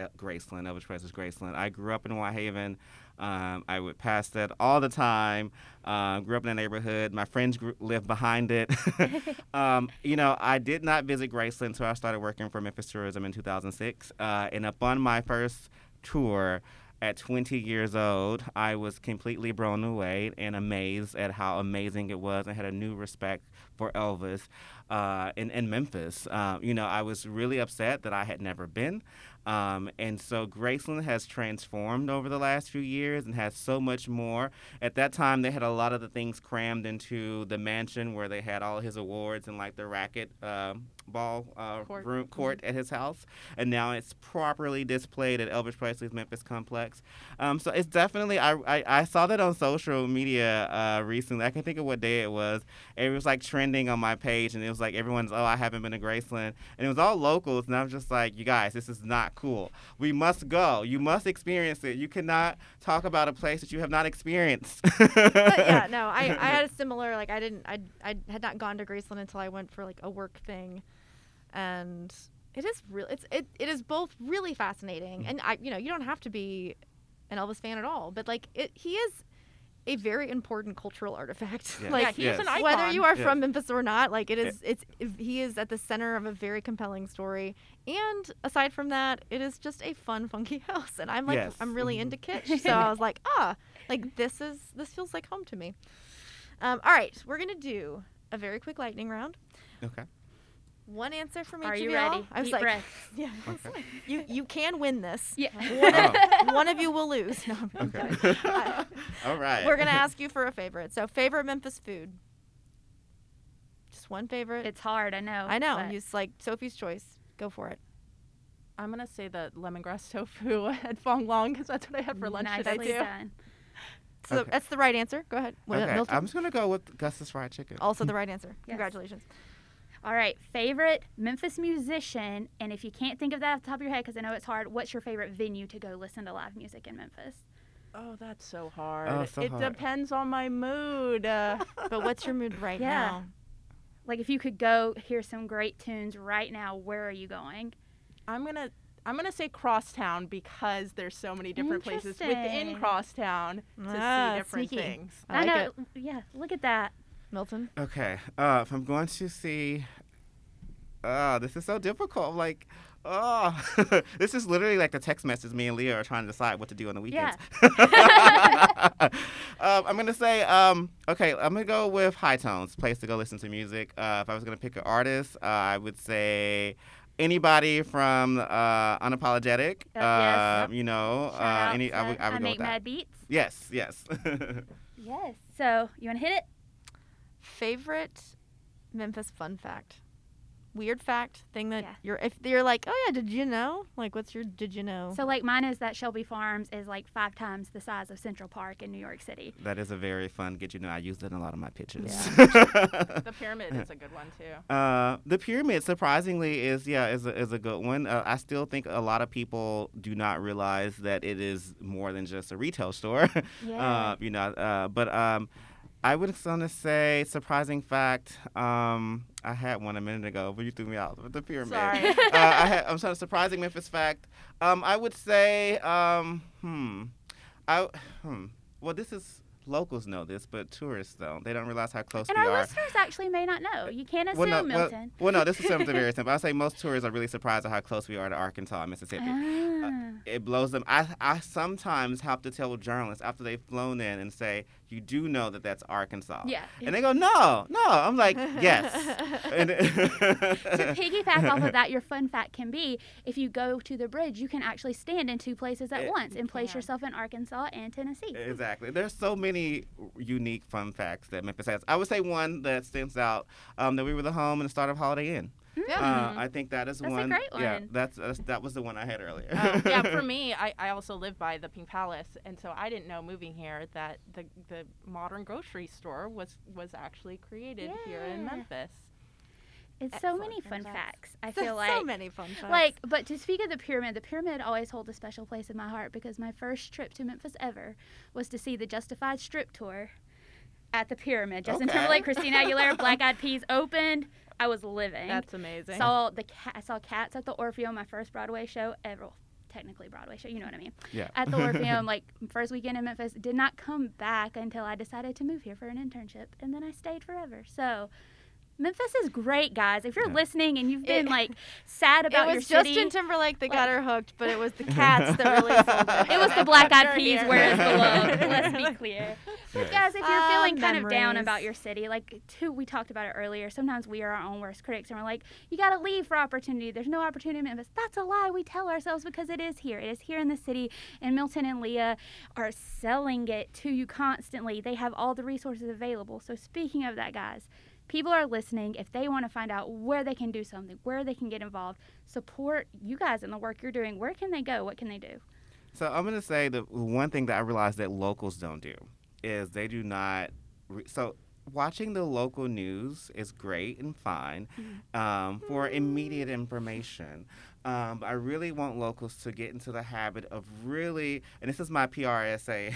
uh, Graceland, Elvis Presley's Graceland. I grew up in Whitehaven. Um, I would pass that all the time. Uh, grew up in the neighborhood. My friends grew, lived behind it. (laughs) (laughs) um, you know, I did not visit Graceland until I started working for Memphis Tourism in 2006. Uh, and upon my first tour, at 20 years old, I was completely blown away and amazed at how amazing it was and had a new respect for Elvis uh, in, in Memphis. Um, you know, I was really upset that I had never been. Um, and so Graceland has transformed over the last few years and has so much more. At that time, they had a lot of the things crammed into the mansion where they had all his awards and like the racket um ball uh, Court. room court at his house. And now it's properly displayed at Elvis Presley's Memphis Complex. Um, so it's definitely I, I I saw that on social media uh, recently. I can think of what day it was. It was like trending on my page, and it was like everyone's oh I haven't been to Graceland, and it was all locals, and I was just like you guys, this is not cool. We must go. You must experience it. You cannot talk about a place that you have not experienced. but yeah, no, I, I had (laughs) a similar like I didn't I I had not gone to Graceland until I went for like a work thing, and it is real. It's it, it is both really fascinating, and I you know you don't have to be an Elvis fan at all, but like it he is a very important cultural artifact. Yes. (laughs) like yeah, yes. icon. whether you are Yes. from Memphis or not, like it is, it's he is at the center of a very compelling story. And aside from that, it is just a fun, funky (laughs) house, and I'm like. I'm really into kitsch, so (laughs) I was like, ah, like this is this feels like home to me. Um, all right, we're gonna do a very quick lightning round. okay. One answer from each Are of you y'all. ready? I was Deep like, breath. (laughs) yeah, Okay. you you can win this. Yeah. (laughs) One of, Oh. one of you will lose. (laughs) No, I'm- I'm Okay. I- All right. We're gonna ask you for a favorite. So favorite Memphis food. Just one favorite. It's hard, I know. I know. but Use like Sophie's choice. Go for it. I'm gonna say the lemongrass tofu at Fong Long because that's what I had for lunch today nicely too. done. So Okay. that's the right answer. Go ahead. What, Okay. I'm just gonna go with Gus's fried chicken. also the right answer. Yes. Congratulations. All right, favorite Memphis musician, and if you can't think of that off the top of your head, because I know it's hard, what's your favorite venue to go listen to live music in Memphis? Oh, that's so hard. Oh, so it hard. depends on my mood. Uh, (laughs) But what's your mood right Yeah. now? Like, if you could go hear some great tunes right now, where are you going? I'm gonna I'm gonna say Crosstown because there's so many different places within Crosstown to Ah, see different sneaky. things. I like know. it. Yeah, look at that. Milton? Okay. Uh, if I'm going to see, oh, this is so difficult. Like, oh, (laughs) this is literally like the text message me and Leah are trying to decide what to do on the weekends. (laughs) (laughs) um, I'm gonna say, um, okay, I'm gonna go with Hi-Tones, place to go listen to music. Uh, if I was gonna pick an artist, uh, I would say. Anybody from uh, Unapologetic, Uh, yes. uh, you know, uh, any, I to would, I would go make with that. mad beats. Yes, yes. Yes. So you want to hit it? Favorite Memphis fun fact? Weird fact, thing that Yeah. you're if you're like, oh yeah, did you know? Like, what's your did you know? So like mine is that Shelby Farms is like five times the size of Central Park in New York City. That is a very fun get you know. I use it in a lot of my pitches. (laughs) The pyramid is a good one too. uh, the pyramid, surprisingly, is yeah is a, is a good one. Uh, I still think a lot of people do not realize that it is more than just a retail store. (laughs) Yeah. uh, you know, uh, but um, I would want to say surprising fact. Um, I had one a minute ago, but you threw me out with the pyramid. Sorry. uh, I (laughs) had, I'm sorry, surprising Memphis fact. Um, I would say, um, hmm, I, hmm. Well, this is locals know this, but tourists don't. They don't realize how close and we our listeners actually may not know. You can't assume, Well no, well, Milton. well, no, this is something very (laughs) simple. I say most tourists are really surprised at how close we are to Arkansas and Mississippi. Ah. It blows them. I, I sometimes have to tell journalists after they've flown in and say, "You do know that that's Arkansas." Yeah. And they go, "No, no." I'm like, "Yes." (laughs) and to (laughs) piggyback off of that, your fun fact can be if you go to the bridge, you can actually stand in two places at Eh, once and place can. yourself in Arkansas and Tennessee. Exactly. There's so many unique fun facts that Memphis has. I would say one that stands out um, that we were the home and the start of Holiday Inn. Yeah. Uh, I think that is That's a one. great Yeah, one. that's, that's that was the one I had earlier. Um, yeah, (laughs) for me, I, I also live by the Pink Palace, and so I didn't know moving here that the the modern grocery store was was actually created here in Memphis. It's so many Excellent. fun facts. I So- feel like so many fun facts. Like, but to speak of the pyramid, the pyramid always holds a special place in my heart because my first trip to Memphis ever was to see the Justified Stripped tour at the pyramid. Justin Okay. Timberlake, Christina Aguilera, Black Eyed Peas opened. I was living. That's amazing. saw the cat. I saw Cats at the Orpheum, my first Broadway show ever. Technically Broadway show, you know what I mean. yeah. At the (laughs) Orpheum, like first weekend in Memphis, did not come back until I decided to move here for an internship, and then I stayed forever. So. Memphis is great, guys. If you're Yeah. listening and you've been It- like sad (laughs) about your city, it was Justin Timberlake that like- got her hooked, but it was the (laughs) cats that really sold (laughs) it. It was the Black Eyed Peas. yeah. Where is the love? Let's be clear. But guys, if you're Ah, feeling kind of down about your city, like too, we talked about it earlier. Sometimes we are our own worst critics, and we're like, you got to leave for opportunity. There's no opportunity in Memphis. That's a lie. We tell ourselves because it is here. It is here in the city, and Milton and Leah are selling it to you constantly. They have all the resources available. So speaking of that, guys. People are listening. If they want to find out where they can do something, where they can get involved, support you guys in the work you're doing. Where can they go? What can they do? So I'm gonna say the one thing that I realized that locals don't do is they do not. Re- so watching the local news is great and fine um, for immediate information. Um, I really want locals to get into the habit of really, and this is my PRSA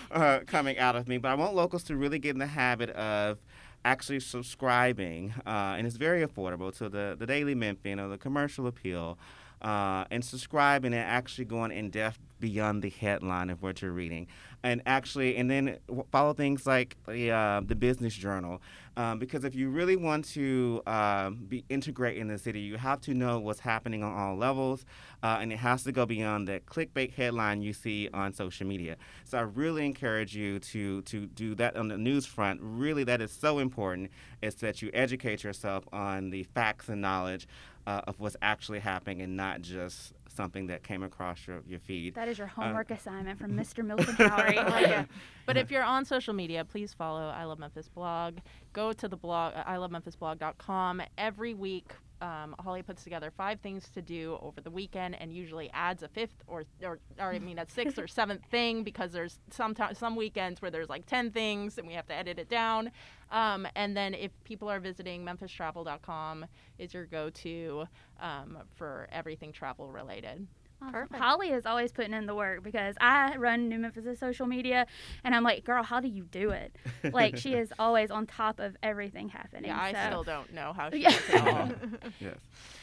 (laughs) uh, coming out of me, but I want locals to really get in the habit of actually subscribing, uh, and it's very affordable to the, the Daily Memphian or the Commercial Appeal, uh, and subscribing and actually going in depth beyond the headline of what you're reading, and actually, and then follow things like the uh, the Business Journal, um, because if you really want to um, be integrate in the city, you have to know what's happening on all levels, uh, and it has to go beyond the clickbait headline you see on social media. So I really encourage you to to do that on the news front. Really, that is so important. Is that you educate yourself on the facts and knowledge uh, of what's actually happening, and not just something that came across your, your feed. That is your Uh, homework (laughs) assignment from Mr. Milton Howery. (laughs) yeah. But if you're on social media, please follow I Love Memphis blog. Go to the blog, uh, ilovememphisblog.com. Every week, um, Holly puts together five things to do over the weekend, and usually adds a fifth or or, or I mean a sixth or seventh thing because there's sometimes some weekends where there's like ten things and we have to edit it down. Um, and then if people are visiting MemphisTravel.com is your go-to um, for everything travel related. Awesome. Perfect. Holly is always putting in the work because I run New Memphis' social media, and I'm like, girl, how do you do it? Like she is (laughs) always on top of everything happening. Yeah, I so- still don't know how she Yeah. does it oh, all. (laughs) yes.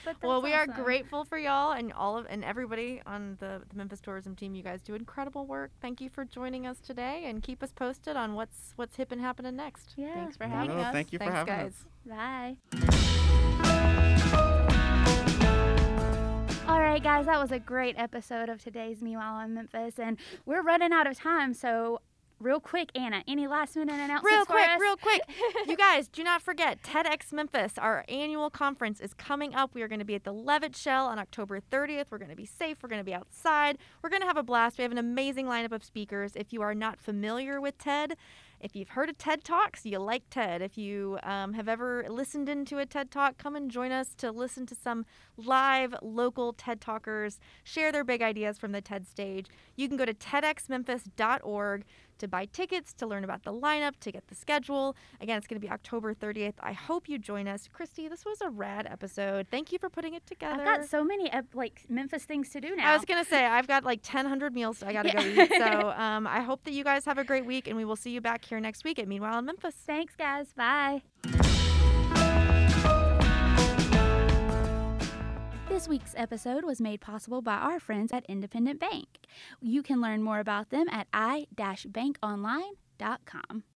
but Well, that's we are grateful for y'all and all of and everybody on the, the Memphis tourism team. You guys do incredible work. Thank you for joining us today, and keep us posted on what's what's hip and happening next. Yeah. Thanks for having Well, us. thank you for having guys. us. Bye. Right, guys, that was a great episode of today's Meanwhile in Memphis, and we're running out of time. So, real quick, Anna, any last minute announcements Real for quick, us? real quick. (laughs) you guys, do not forget TEDx Memphis, our annual conference is coming up. We are going to be at the Levitt Shell on October 30th. We're going to be safe. We're going to be outside. We're going to have a blast. We have an amazing lineup of speakers. If you are not familiar with TED, if you've heard of TED Talks, you like TED. If you um, have ever listened into a TED Talk, come and join us to listen to some live local TED Talkers share their big ideas from the TED stage. You can go to TEDxMemphis.org to buy tickets, to learn about the lineup, to get the schedule. Again, it's going to be October 30th. I hope you join us. Christy, this was a rad episode. Thank you for putting it together. I've got so many like Memphis things to do now. I was going to say, I've got like 1,000 meals I got to Yeah. go eat. So (laughs) um, I hope that you guys have a great week, and we will see you back here next week at Meanwhile in Memphis. Thanks, guys. Bye. This week's episode was made possible by our friends at Independent Bank. You can learn more about them at i-bankonline.com.